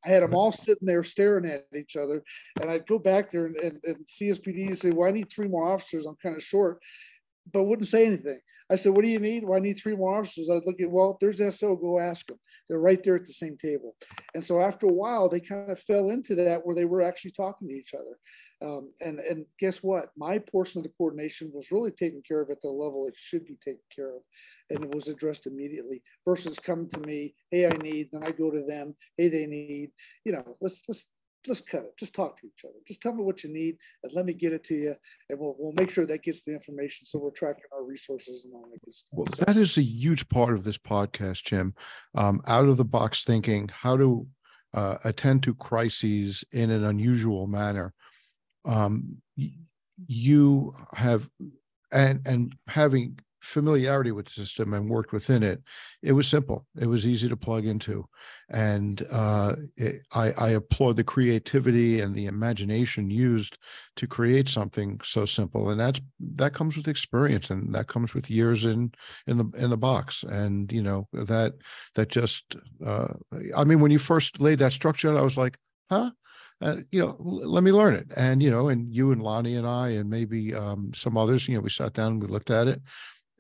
I had them all sitting there staring at each other, and I'd go back there and, and, and CSPD and say, "Well, I need three more officers. I'm kind of short," but wouldn't say anything. I said, what do you need? Well, I need three more officers. I look at, well, there's SO, go ask them. They're right there at the same table. And so after a while, they kind of fell into that where they were actually talking to each other. Um, and, and guess what? My portion of the coordination was really taken care of at the level it should be taken care of. And it was addressed immediately versus coming to me, hey, I need, then I go to them, hey, they need, you know, let's, let's, just cut it. Just talk to each other. Just tell me what you need and let me get it to you. And we'll, we'll make sure that gets the information. So we're tracking our resources and all that good stuff. Well, that is a huge part of this podcast, Jim. Um, out of the box thinking, how to uh, attend to crises in an unusual manner. Um, you have, and, and having familiarity with the system and worked within it, it was simple. It was easy to plug into, and uh, it, I, I, applaud the creativity and the imagination used to create something so simple. And that's that comes with experience, and that comes with years in in the in the box. And you know that that just, uh, I mean, when you first laid that structure, I was like, huh. uh, you know, let me learn it. And, you know, and you and Lonnie and I, and maybe um, some others, you know, we sat down and we looked at it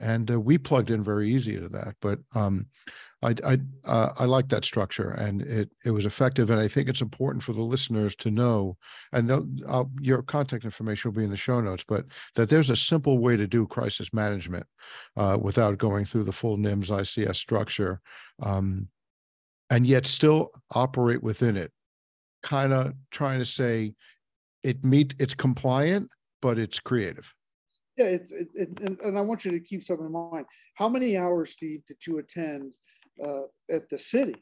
and uh, we plugged in very easy to that. But um, I I uh, I like that structure, and it it was effective. And I think it's important for the listeners to know, and your contact information will be in the show notes, but that there's a simple way to do crisis management uh, without going through the full NIMS ICS structure, um, and yet still operate within it. Kind of trying to say it meet it's compliant, but it's creative. Yeah, it's it, it, and, and I want you to keep something in mind. How many hours, Steve, did you attend uh, at the city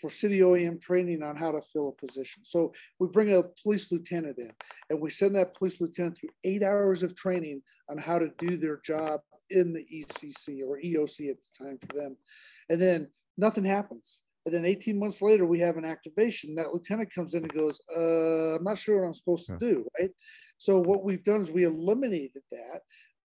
for city OEM training on how to fill a position. So we bring a police lieutenant in and we send that police lieutenant through eight hours of training on how to do their job in the ECC or EOC at the time for them. And then nothing happens. And then 18 months later, we have an activation. That lieutenant comes in and goes, uh, I'm not sure what I'm supposed to do, right? So what we've done is we eliminated that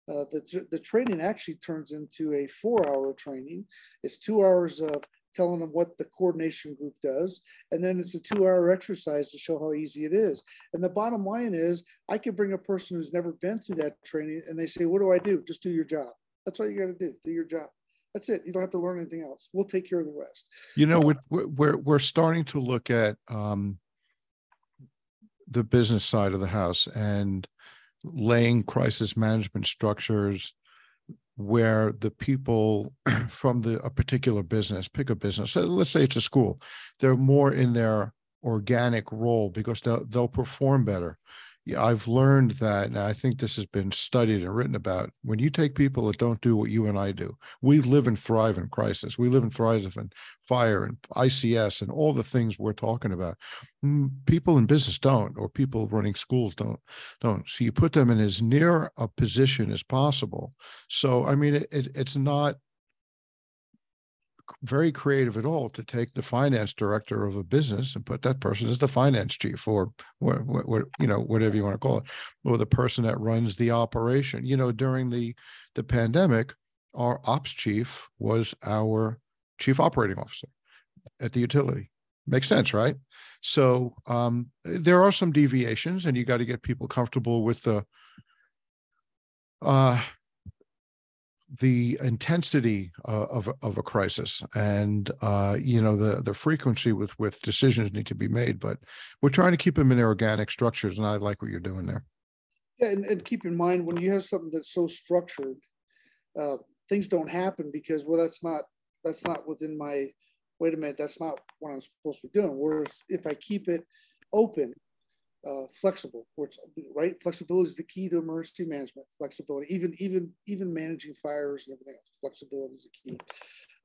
uh, the, the training actually turns into a four hour training. It's two hours of telling them what the coordination group does. And then it's a two hour exercise to show how easy it is. And the bottom line is I can bring a person who's never been through that training and they say, what do I do? Just do your job. That's all you got to do. Do your job. That's it. You don't have to learn anything else. We'll take care of the rest. You know, uh, we're, we're, we're starting to look at um, the business side of the house and laying crisis management structures where the people from the a particular business pick a business so let's say it's a school they're more in their organic role because they'll, they'll perform better yeah, I've learned that, and I think this has been studied and written about. When you take people that don't do what you and I do, we live and thrive in crisis. We live and thrive in fire and ICS and all the things we're talking about. Mm, people in business don't, or people running schools don't. Don't. So you put them in as near a position as possible. So I mean, it, it, it's not very creative at all to take the finance director of a business and put that person as the finance chief or what, what, what, you know whatever you want to call it or the person that runs the operation. You know during the the pandemic our ops chief was our chief operating officer at the utility. Makes sense right? So um, there are some deviations and you got to get people comfortable with the uh, the intensity uh, of of a crisis and uh, you know the the frequency with with decisions need to be made but we're trying to keep them in their organic structures and i like what you're doing there. Yeah and, and keep in mind when you have something that's so structured uh, things don't happen because well that's not that's not within my wait a minute that's not what i'm supposed to be doing. Whereas if i keep it open uh, flexible, which right flexibility is the key to emergency management. Flexibility, even even even managing fires and everything else, flexibility is the key.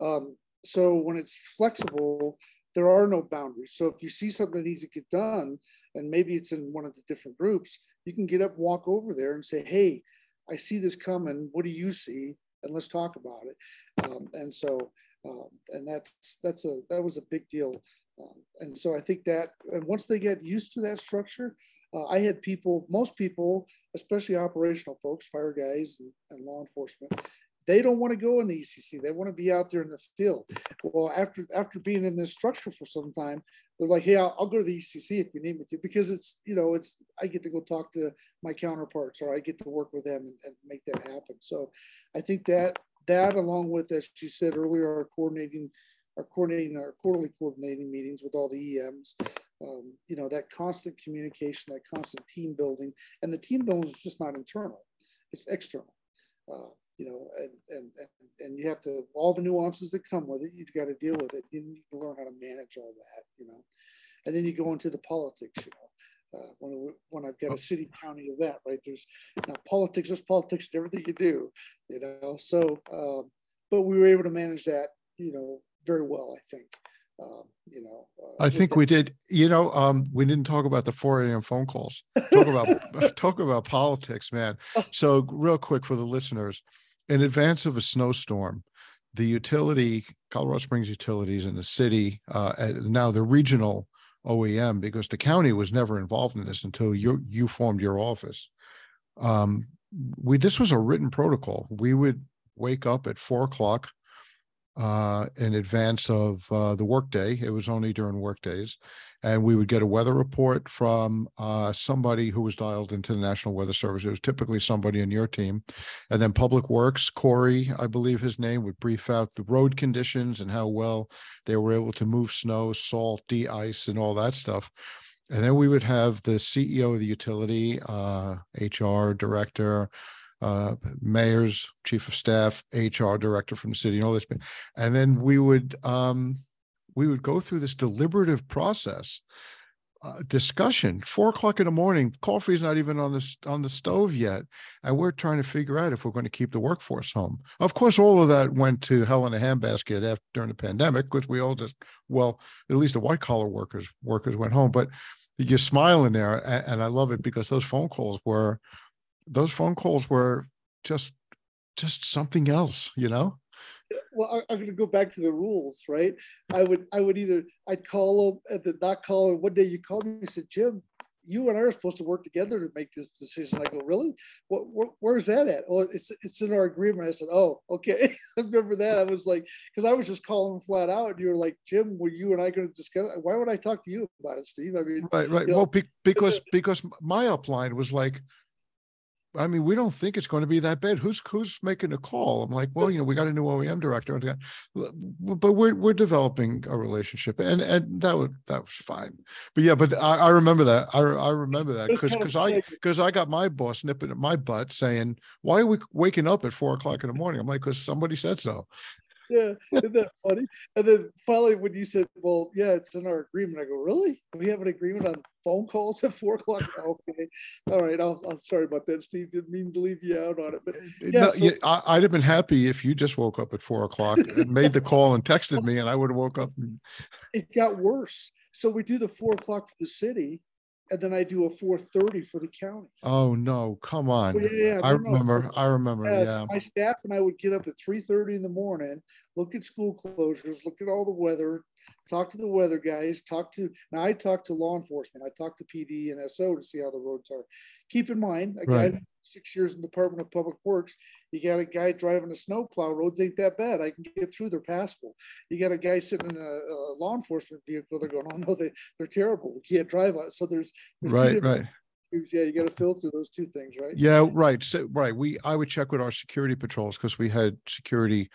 Um, so when it's flexible, there are no boundaries. So if you see something that needs to get done, and maybe it's in one of the different groups, you can get up, walk over there, and say, "Hey, I see this coming. What do you see?" And let's talk about it. Um, and so, um, and that's that's a that was a big deal um, and so I think that, and once they get used to that structure, uh, I had people, most people, especially operational folks, fire guys and, and law enforcement, they don't want to go in the ECC. They want to be out there in the field. Well, after after being in this structure for some time, they're like, "Hey, I'll, I'll, go to the ECC if you need me to," because it's you know it's I get to go talk to my counterparts or I get to work with them and, and make that happen. So, I think that that along with as you said earlier, our coordinating our coordinating our quarterly coordinating meetings with all the EMs. Um, you know that constant communication, that constant team building, and the team building is just not internal; it's external. Uh, you know, and, and and and you have to all the nuances that come with it. You've got to deal with it. You need to learn how to manage all that. You know, and then you go into the politics. You know. Uh, when, when I've got a city county of that, right? There's now politics, there's politics in everything you do, you know. So, uh, but we were able to manage that, you know, very well, I think. Um, you know, uh, I think we did. You know, um, we didn't talk about the 4 a.m. phone calls. Talk about talk about politics, man. Oh. So, real quick for the listeners, in advance of a snowstorm, the utility, Colorado Springs Utilities, in the city, uh, now the regional OEM, because the county was never involved in this until you you formed your office. Um, we this was a written protocol. We would wake up at four o'clock uh, in advance of uh, the workday. It was only during workdays. And we would get a weather report from uh, somebody who was dialed into the National Weather Service. It was typically somebody in your team. And then Public Works, Corey, I believe his name, would brief out the road conditions and how well they were able to move snow, salt, de-ice, and all that stuff. And then we would have the CEO of the utility, uh, HR director, uh, mayor's chief of staff, HR director from the city, and all this. And then we would um, we would go through this deliberative process, uh, discussion. Four o'clock in the morning, coffee's not even on the on the stove yet, and we're trying to figure out if we're going to keep the workforce home. Of course, all of that went to hell in a handbasket after during the pandemic because we all just well, at least the white collar workers workers went home. But you're smiling there, and, and I love it because those phone calls were those phone calls were just just something else, you know. Well, I, am going to go back to the rules, right? I would I would either I'd call them and then not call. And one day you called me and said, Jim, you and I are supposed to work together to make this decision. I go, really? What, where, where's that at? Oh, it's it's in our agreement. I said, oh, okay. I remember that. I was like, because I was just calling flat out, and you were like, Jim, were you and I going to discuss? It? Why would I talk to you about it, Steve? I mean, right, right. Well, know, because because my upline was like, I mean, we don't think it's going to be that bad. Who's who's making a call? I'm like, well, you know, we got a new OEM director, uh, but we're we're developing a relationship, and and that was that was fine. But yeah, but I, I remember that. I I remember that because because I because I got my boss nipping at my butt saying, why are we waking up at four o'clock in the morning? I'm like, because somebody said so yeah, isn't that funny? And then finally, when you said, "Well, yeah, it's in our agreement," I go, "Really? We have an agreement on phone calls at four o'clock?" okay, all right. I'll, I'm sorry about that, Steve. Didn't mean to leave you out on it, but uh, yeah, no, so- yeah I, would have been happy if you just woke up at four o'clock and made the call and texted me, and I would have woke up. And... It got worse. So we do the four o'clock for the city, and then I do a 4:30 for the county. Oh no, come on. Yeah, yeah, I remember. No. I remember. Yes, yeah. My staff and I would get up at 3:30 in the morning, look at school closures, look at all the weather, talk to the weather guys, talk to now I talk to law enforcement, I talk to PD and SO to see how the roads are. Keep in mind, a right. Six years in the Department of Public Works, you got a guy driving a snowplow. Roads ain't that bad. I can get through. They're passable. You got a guy sitting in a, a law enforcement vehicle. They're going, oh no, they they're terrible. We can't drive on it. So there's, there's right, right. Yeah, you got to filter those two things, right? Yeah, right. So right, we I would check with our security patrols because we had security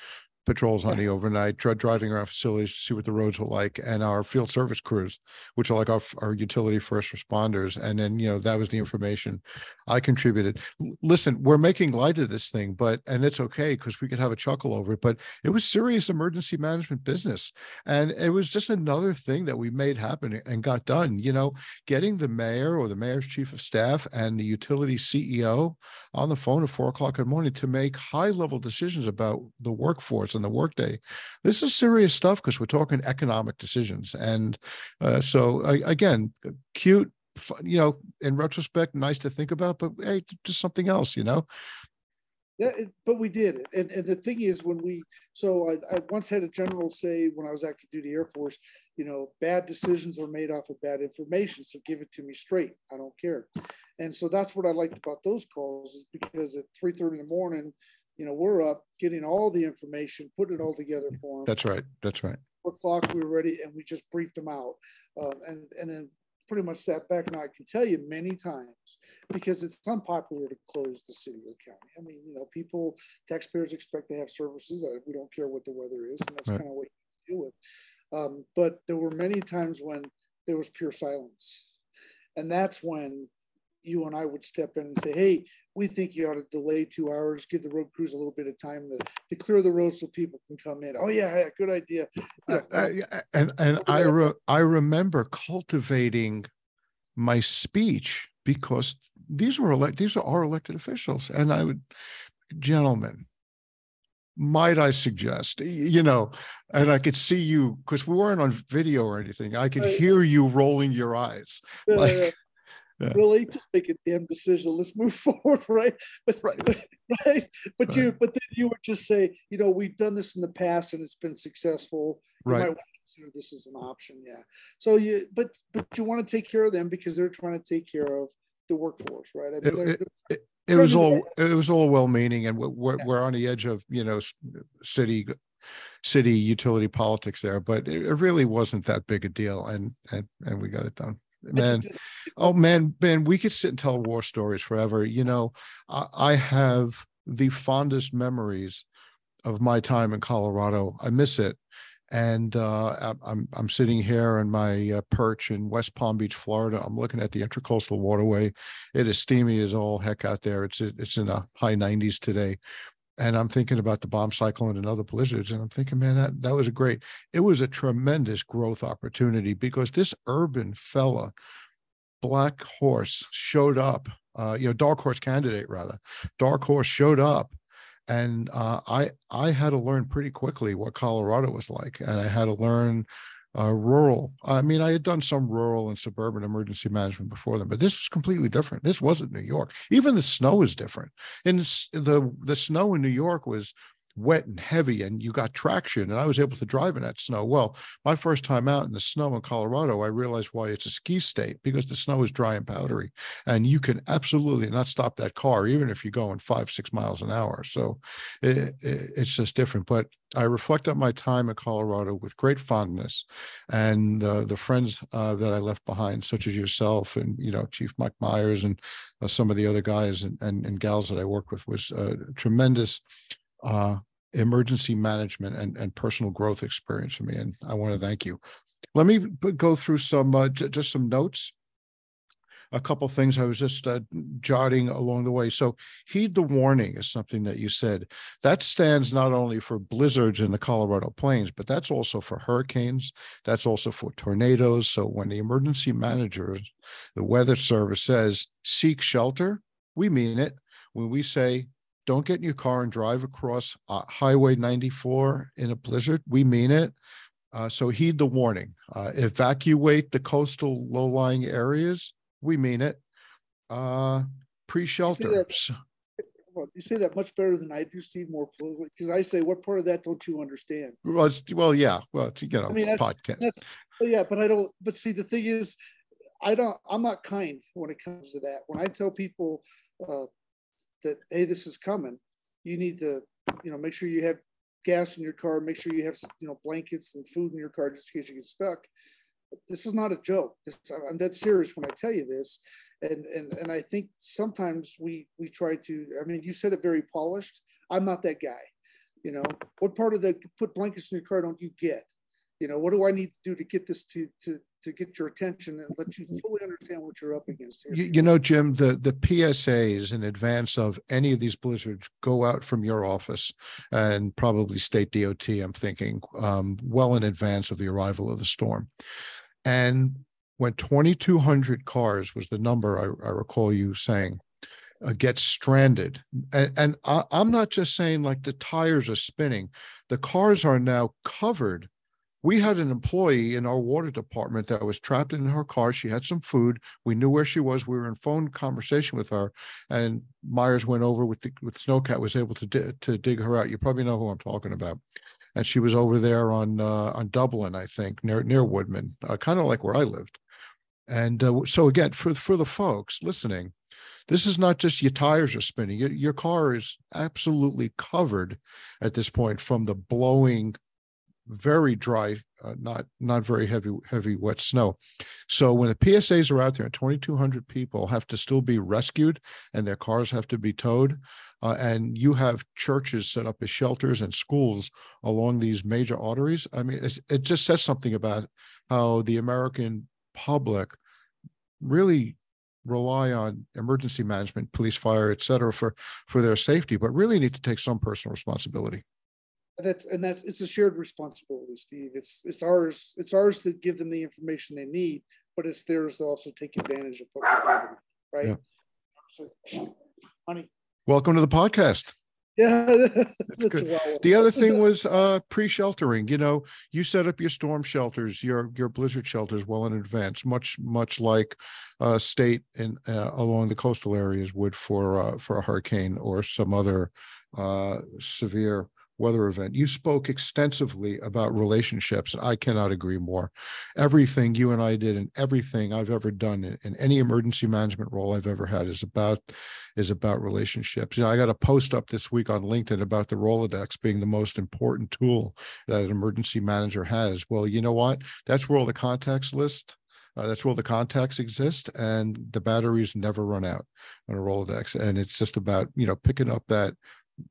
patrols on the overnight, driving around facilities to see what the roads were like, and our field service crews, which are like our, our utility first responders. And then, you know, that was the information I contributed. listen, we're making light of this thing, but, and it's okay because we could have a chuckle over it, but it was serious emergency management business. And it was just another thing that we made happen and got done. You know, getting the mayor or the mayor's chief of staff and the utility CEO on the phone at four o'clock in the morning to make high level decisions about the workforce in the workday. This is serious stuff because we're talking economic decisions. And uh, so, again, cute, you know, in retrospect, nice to think about, but hey, just something else, you know? Yeah, but we did. And, and the thing is, when we, so I, I once had a general say when I was active duty Air Force, you know, bad decisions are made off of bad information. So give it to me straight. I don't care. And so that's what I liked about those calls is because at 3.30 in the morning, you know, we're up getting all the information, putting it all together for them. That's right. That's right. Four o'clock, we were ready, and we just briefed them out, um, and and then pretty much sat back. And I can tell you many times because it's unpopular to close the city or county. I mean, you know, people, taxpayers expect to have services. Uh, we don't care what the weather is, and that's right. kind of what you deal with. Um, but there were many times when there was pure silence, and that's when you and I would step in and say, hey, we think you ought to delay two hours, give the road crews a little bit of time to, to clear the road so people can come in. Oh yeah, yeah good idea. Uh, uh, and and I re- I remember cultivating my speech because these were elect these are our elected officials, and I would, gentlemen, might I suggest, you know, and I could see you because we weren't on video or anything. I could hear you rolling your eyes. Yeah, like, yeah. really just make a damn decision. Let's move forward right? But right, right? but right. you but then you would just say you know we've done this in the past and it's been successful. You right. consider this is an option yeah. So you but but you want to take care of them because they're trying to take care of the workforce right? I mean, it, it, it, was all it was all well meaning and we're, yeah. we're on the edge of you know city city utility politics there, but it, it really wasn't that big a deal, and and and we got it done man oh man man we could sit and tell war stories forever you know I, I, have the fondest memories of my time in colorado i miss it and uh, I'm I'm sitting here on my uh, perch in West Palm Beach, Florida. I'm looking at the Intracoastal Waterway. It is steamy as all heck out there. It's it's in the high 90s today, and I'm thinking about the bomb cyclone and other blizzards, and I'm thinking, man, that that was a great. It was a tremendous growth opportunity because this urban fella, Black Horse, showed up. Uh, you know, Dark Horse candidate rather. Dark Horse showed up and uh, I I had to learn pretty quickly what Colorado was like, and I had to learn uh, rural. I mean, I had done some rural and suburban emergency management before them, but this was completely different. This wasn't New York. Even the snow is different. And the the snow in New York was wet and heavy and you got traction and I was able to drive in that snow. Well, my first time out in the snow in Colorado, I realized why it's a ski state because the snow is dry and powdery and you can absolutely not stop that car even if you're going five, six miles an hour. So it, it, it's just different. But I reflect on my time in Colorado with great fondness and uh, the friends uh, that I left behind, such as yourself and, you know, Chief Mike Myers and uh, some of the other guys and, and, and gals that I worked with was tremendous uh, emergency management and, and personal growth experience for me. And I want to thank you. Let me go through some, uh, j- just some notes. A couple things I was just uh, jotting along the way. So, heed the warning is something that you said. That stands not only for blizzards in the Colorado plains, but that's also for hurricanes. That's also for tornadoes. So, when the emergency manager, the weather service says seek shelter, we mean it. When we say don't get in your car and drive across uh, Highway 94 in a blizzard. We mean it. Uh, so heed the warning. Uh, evacuate the coastal low-lying areas. We mean it. Uh, pre-shelter. Well, you say that much better than I do, Steve. More politically, because I say, what part of that don't you understand? Well, well, yeah. Well, it's you know, I mean, that's, podcast. That's, yeah, but I don't. But see, the thing is, I don't. I'm not kind when it comes to that. When I tell people, uh, that hey, this is coming. You need to, you know, make sure you have gas in your car. Make sure you have, you know, blankets and food in your car just in case you get stuck. This is not a joke. This, I'm that serious when I tell you this, and and and I think sometimes we we try to. I mean, you said it very polished. I'm not that guy. You know, what part of the put blankets in your car don't you get? You know, what do I need to do to get this to to to get your attention and let you fully understand what you're up against. You, you, know, Jim, the the PSAs in advance of any of these blizzards go out from your office and probably state DOT. I'm thinking um, well in advance of the arrival of the storm, and when 2,200 cars was the number I, I recall you saying. Uh, get stranded and, and I, i'm not just saying like the tires are spinning the cars are now covered we had an employee in our water department that was trapped in her car. She had some food. We knew where she was. We were in phone conversation with her, and Myers went over with the, with Snowcat was able to di- to dig her out. You probably know who I'm talking about. And she was over there on uh, on Dublin, I think, near near Woodmen, uh, kind of like where I lived. And uh, so again, for for the folks listening, this is not just your tires are spinning. Your, your car is absolutely covered at this point from the blowing very dry, uh, not not very heavy heavy wet snow. So when the PSAs are out there and 2,200 people have to still be rescued and their cars have to be towed, uh, and you have churches set up as shelters and schools along these major arteries. I mean, it just says something about how the American public really rely on emergency management, police, fire, et cetera, for for their safety, but really need to take some personal responsibility that's and that's it's a shared responsibility, Steve. It's it's ours. It's ours to give them the information they need, but it's theirs to also take advantage of what right? Yeah. So, honey. Welcome to the podcast. Yeah, that's good. The other thing was uh, pre-sheltering. You know, you set up your storm shelters, your your blizzard shelters well in advance, much much like uh, state and uh, along the coastal areas would for uh, for a hurricane or some other uh, severe weather event. You spoke extensively about relationships. and I cannot agree more. Everything you and I did and everything I've ever done in, in any emergency management role I've ever had is about is about relationships. You know, I got a post up this week on LinkedIn about the Rolodex being the most important tool that an emergency manager has. Well, you know what? That's where all the contacts list uh, that's where the contacts exist, and the batteries never run out on a Rolodex. And it's just about you know picking up that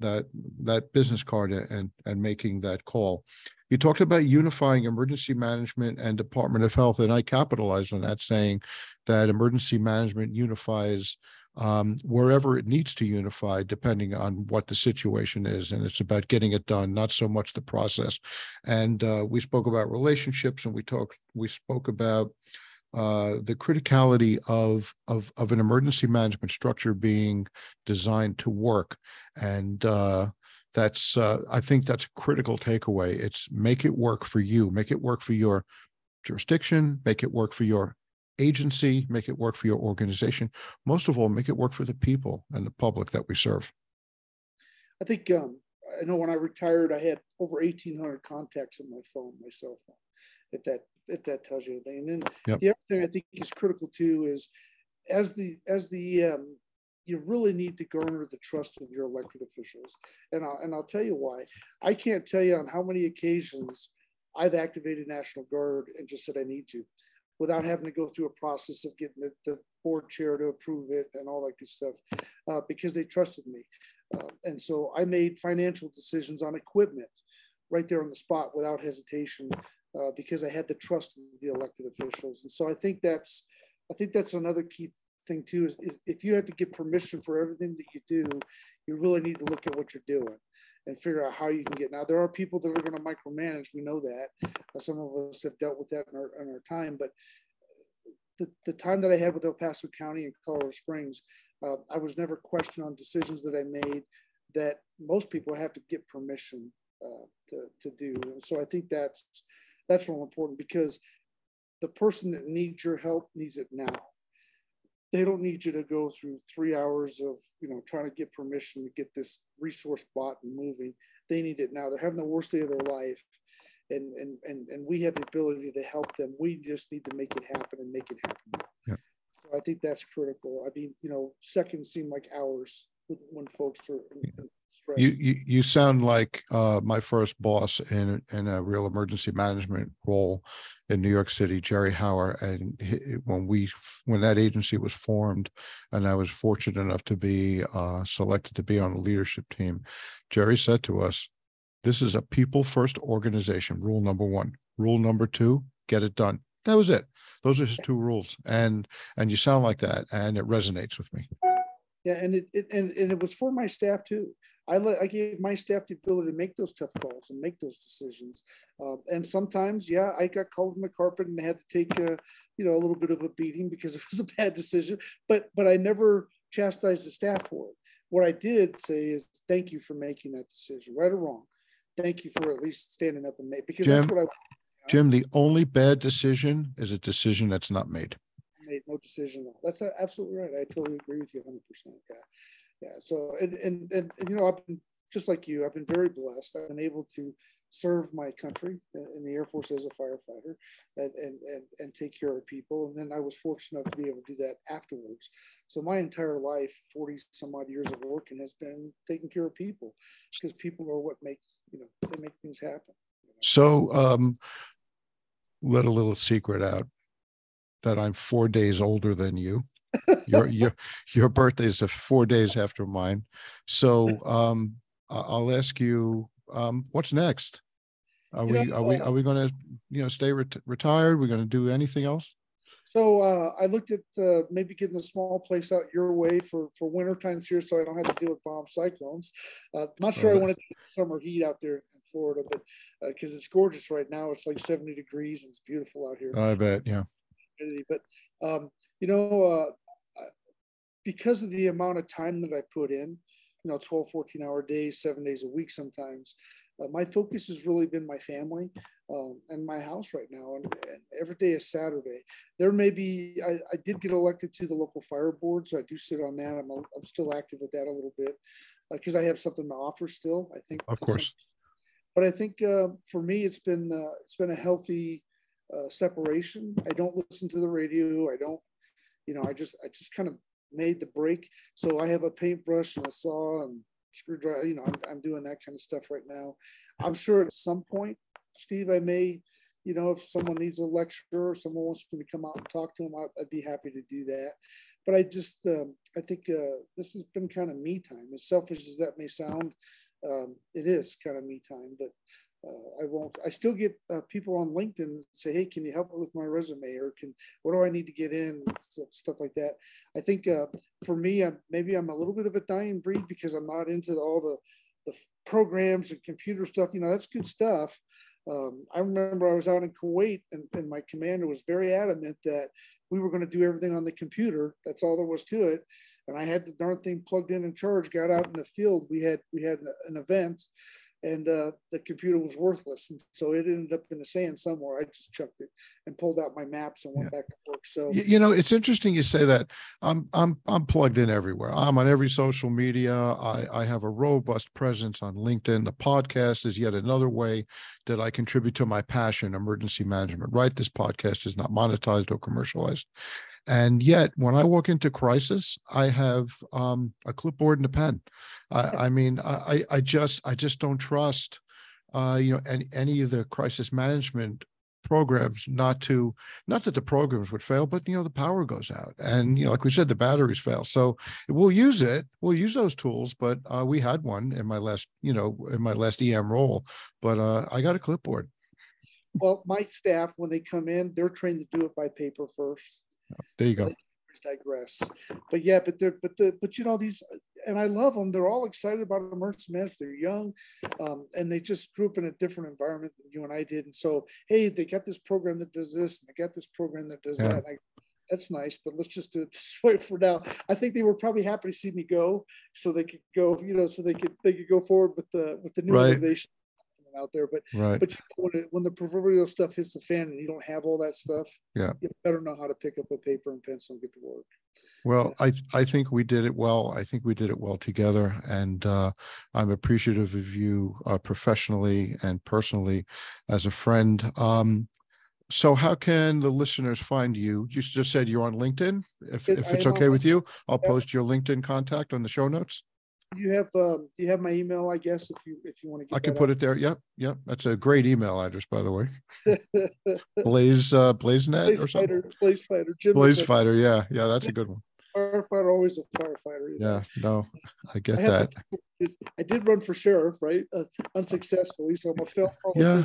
that that business card and and making that call. You talked about unifying emergency management and Department of Health, and I capitalized on that, saying that emergency management unifies um, wherever it needs to unify, depending on what the situation is. And it's about getting it done, not so much the process. And uh, we spoke about relationships, and we talked, we spoke about uh, the criticality of, of of an emergency management structure being designed to work, and uh, that's uh, I think that's a critical takeaway. It's make it work for you, make it work for your jurisdiction, make it work for your agency, make it work for your organization. Most of all, make it work for the people and the public that we serve. I think um, I know when I retired, I had over 1,800 contacts on my phone, my cell phone. at that if that tells you anything. And then yep. the other thing I think is critical too is as the as the um, you really need to garner the trust of your elected officials. And I'll, and I'll tell you why. I can't tell you on how many occasions I've activated National Guard and just said, I need you without having to go through a process of getting the, the board chair to approve it and all that good stuff uh, because they trusted me. Uh, and so I made financial decisions on equipment right there on the spot without hesitation uh, because I had the trust of the elected officials. And so I think that's, I think that's another key thing too, is, if you have to get permission for everything that you do, you really need to look at what you're doing and figure out how you can get. Now, there are people that are going to micromanage. We know that. Uh, some of us have dealt with that in our, in our time, but the, the time that I had with El Paso County and Colorado Springs, uh, I was never questioned on decisions that I made that most people have to get permission uh, to, to do. And so I think that's that's real important because the person that needs your help needs it now. They don't need you to go through three hours of you know trying to get permission to get this resource bought and moving. They need it now. They're having the worst day of their life. And, and, and, and we have the ability to help them. We just need to make it happen and make it happen. Yeah. So I think that's critical. I mean, you know, seconds seem like hours when folks are in, you, you you sound like uh, my first boss in in a real emergency management role in New York City, Jerry Hauer. And he, when we when that agency was formed, and I was fortunate enough to be uh, selected to be on the leadership team, Jerry said to us, "This is a people first organization. Rule number one. Rule number two: get it done." That was it. Those are his two rules, and and you sound like that, and it resonates with me. Yeah, and it, it and, and it was for my staff too. I let I gave my staff the ability to make those tough calls and make those decisions. Uh, and sometimes, yeah, I got called on the carpet and had to take a, you know, a little bit of a beating because it was a bad decision. But but I never chastised the staff for it. What I did say is thank you for making that decision, right or wrong. Thank you for at least standing up and make because Jim, that's what I. You know? Jim, the only bad decision is a decision that's not made made no decision. That's absolutely right. I totally agree with you 100%. Yeah. Yeah. So, and, and, and, you know, I've been just like you, I've been very blessed. I've been able to serve my country in the Air Force as a firefighter and, and, and, and take care of people. And then I was fortunate enough to be able to do that afterwards. So my entire life, 40 some odd years of working has been taking care of people because people are what makes, you know, they make things happen. So, um, let a little secret out that I'm four days older than you. Your your your birthday is four days after mine. So um, I'll ask you, um, what's next? Are we are we are we going to you know stay ret- retired? We're going to do anything else? So uh, I looked at uh, maybe getting a small place out your way for for winter times here, so I don't have to deal with bomb cyclones. Uh, not sure I want to do summer heat out there in Florida, but because uh, it's gorgeous right now, it's like 70 degrees. It's beautiful out here. I bet, yeah. But um, you know, uh, because of the amount of time that I put in, you know, 12, 14 hour days, seven days a week sometimes, uh, my focus has really been my family um, and my house right now. And, and, every day is Saturday. There may be, I, I, did get elected to the local fire board, so I do sit on that. I'm, I'm still active with that a little bit because uh, I have something to offer still, I think. Of course. but I think uh, for me, it's been uh, it's been a healthy uh, separation. I don't listen to the radio. I don't, you know, I just I just kind of made the break. So I have a paintbrush and a saw and screwdriver. You know, I'm, I'm doing that kind of stuff right now. I'm sure at some point, Steve, I may, you know, if someone needs a lecture or someone wants me to come out and talk to them, I'd, I'd be happy to do that. But I just, um, I think uh, this has been kind of me time. As selfish as that may sound, um, it is kind of me time. But I won't. I still get uh, people on LinkedIn say, "Hey, can you help me with my resume?" or "Can what do I need to get in?" Stuff, like that. I think uh, for me, I'm, maybe I'm a little bit of a dying breed because I'm not into all the the programs and computer stuff. You know, that's good stuff. Um, I remember I was out in Kuwait, and, and my commander was very adamant that we were going to do everything on the computer. That's all there was to it. And I had the darn thing plugged in and charged. Got out in the field. We had we had an event and uh, the computer was worthless. And so it ended up in the sand somewhere. I just chucked it and pulled out my maps and went yeah. back to work. So you know, it's interesting you say that. I'm I'm I'm plugged in everywhere. I'm on every social media. I I have a robust presence on LinkedIn. The podcast is yet another way that I contribute to my passion, emergency management. Right, this podcast is not monetized or commercialized. And yet, when I walk into crisis, I have um, a clipboard and a pen. I, I mean, I, I just, I just don't trust, uh, you know, any, any of the crisis management programs not to not that the programs would fail but you know the power goes out. And you know like we said the batteries fail. So we'll use it we'll use those tools but uh, we had one in my last you know in my last em role. But uh, i got a clipboard. Well my staff when they come in they're trained to do it by paper first there you go. Digress, but yeah, but they're but the but you know these, and I love them. They're all excited about emergency management. They're young, um, and they just grew up in a different environment than you and I did. And so, hey, they got this program that does this, and they got this program that does yeah. that. I, that's nice, but let's just do it this way for now. I think they were probably happy to see me go, so they could go, you know, so they could they could go forward with the with the new right. innovation out there. But right. but when, it, when the proverbial stuff hits the fan and you don't have all that stuff, yeah, you better know how to pick up a paper and pencil and get to work. Well, I I think we did it well. I think we did it well together, and uh, I'm appreciative of you uh, professionally and personally as a friend. Um, so, how can the listeners find you? You just said you're on LinkedIn. If, if it's okay with you, I'll post your LinkedIn contact on the show notes you have um, do you have my email? I guess if you if you want to get. I can put it there. Yep, yep. That's a great email address, by the way. Blaze uh, Blaze Net Blaze or something. Fighter, Blaze Fighter. Jim Blaze Fighter. Yeah, yeah. That's a good one. Firefighter, always a firefighter. Yeah, know? no, I get I that. To, I did run for sheriff, right? Uh, unsuccessfully, so I'm a failed Yeah,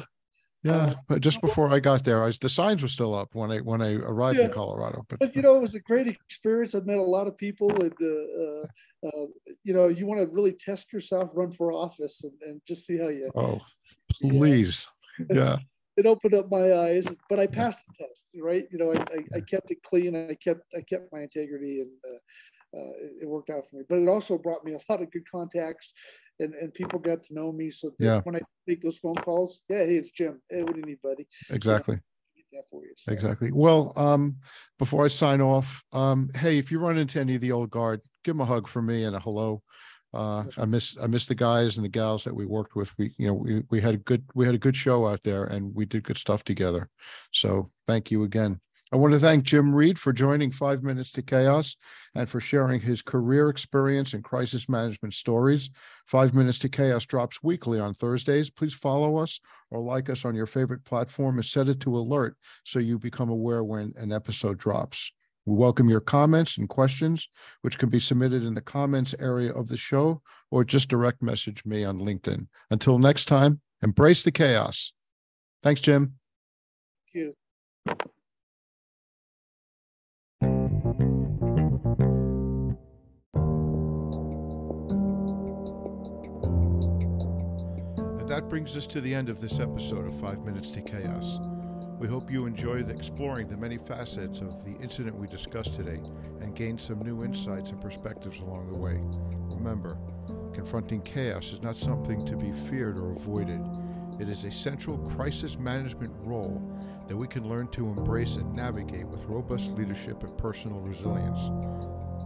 yeah, uh, but just before I got there, I was, the signs were still up when I when I arrived yeah, in Colorado. But, but, you know, it was a great experience. I met a lot of people, and uh, uh, you know, you want to really test yourself, run for office, and, and just see how you. Oh, please, yeah. yeah. It opened up my eyes, but I passed the test. Right, you know, I, I, I kept it clean. I kept I kept my integrity, and uh, uh, it, it worked out for me. But it also brought me a lot of good contacts and, and people got to know me. So yeah. when I make those phone calls, yeah, hey, it's Jim. Hey, what do you need, buddy? Exactly. You so. Exactly. Well, um, before I sign off, um, hey, if you run into any of the old guard, give them a hug for me and a hello. Uh, I miss I miss the guys and the gals that we worked with. We you know we we had a good we had a good show out there and we did good stuff together. So thank you again. I want to thank Jim Reid for joining Five Minutes to Chaos and for sharing his career experience and crisis management stories. Five Minutes to Chaos drops weekly on Thursdays. Please follow us or like us on your favorite platform and set it to alert so you become aware when an episode drops. We welcome your comments and questions, which can be submitted in the comments area of the show or just direct message me on LinkedIn. Until next time, embrace the chaos. Thanks, Jim. Thank you. That brings us to the end of this episode of Five Minutes to Chaos. We hope you enjoyed exploring the many facets of the incident we discussed today and gained some new insights and perspectives along the way. Remember, confronting chaos is not something to be feared or avoided. It is a central crisis management role that we can learn to embrace and navigate with robust leadership and personal resilience.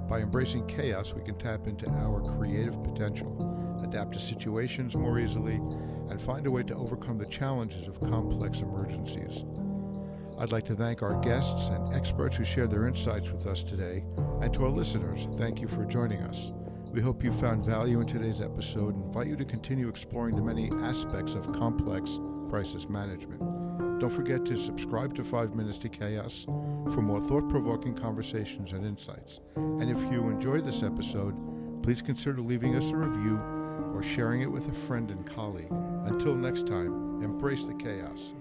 By embracing chaos, we can tap into our creative potential, adapt to situations more easily, and find a way to overcome the challenges of complex emergencies. I'd like to thank our guests and experts who shared their insights with us today, and to our listeners, thank you for joining us. We hope you found value in today's episode and invite you to continue exploring the many aspects of complex crisis management. Don't forget to subscribe to 5 Minutes to Chaos for more thought provoking conversations and insights. And if you enjoyed this episode, please consider leaving us a review or sharing it with a friend and colleague. Until next time, embrace the chaos.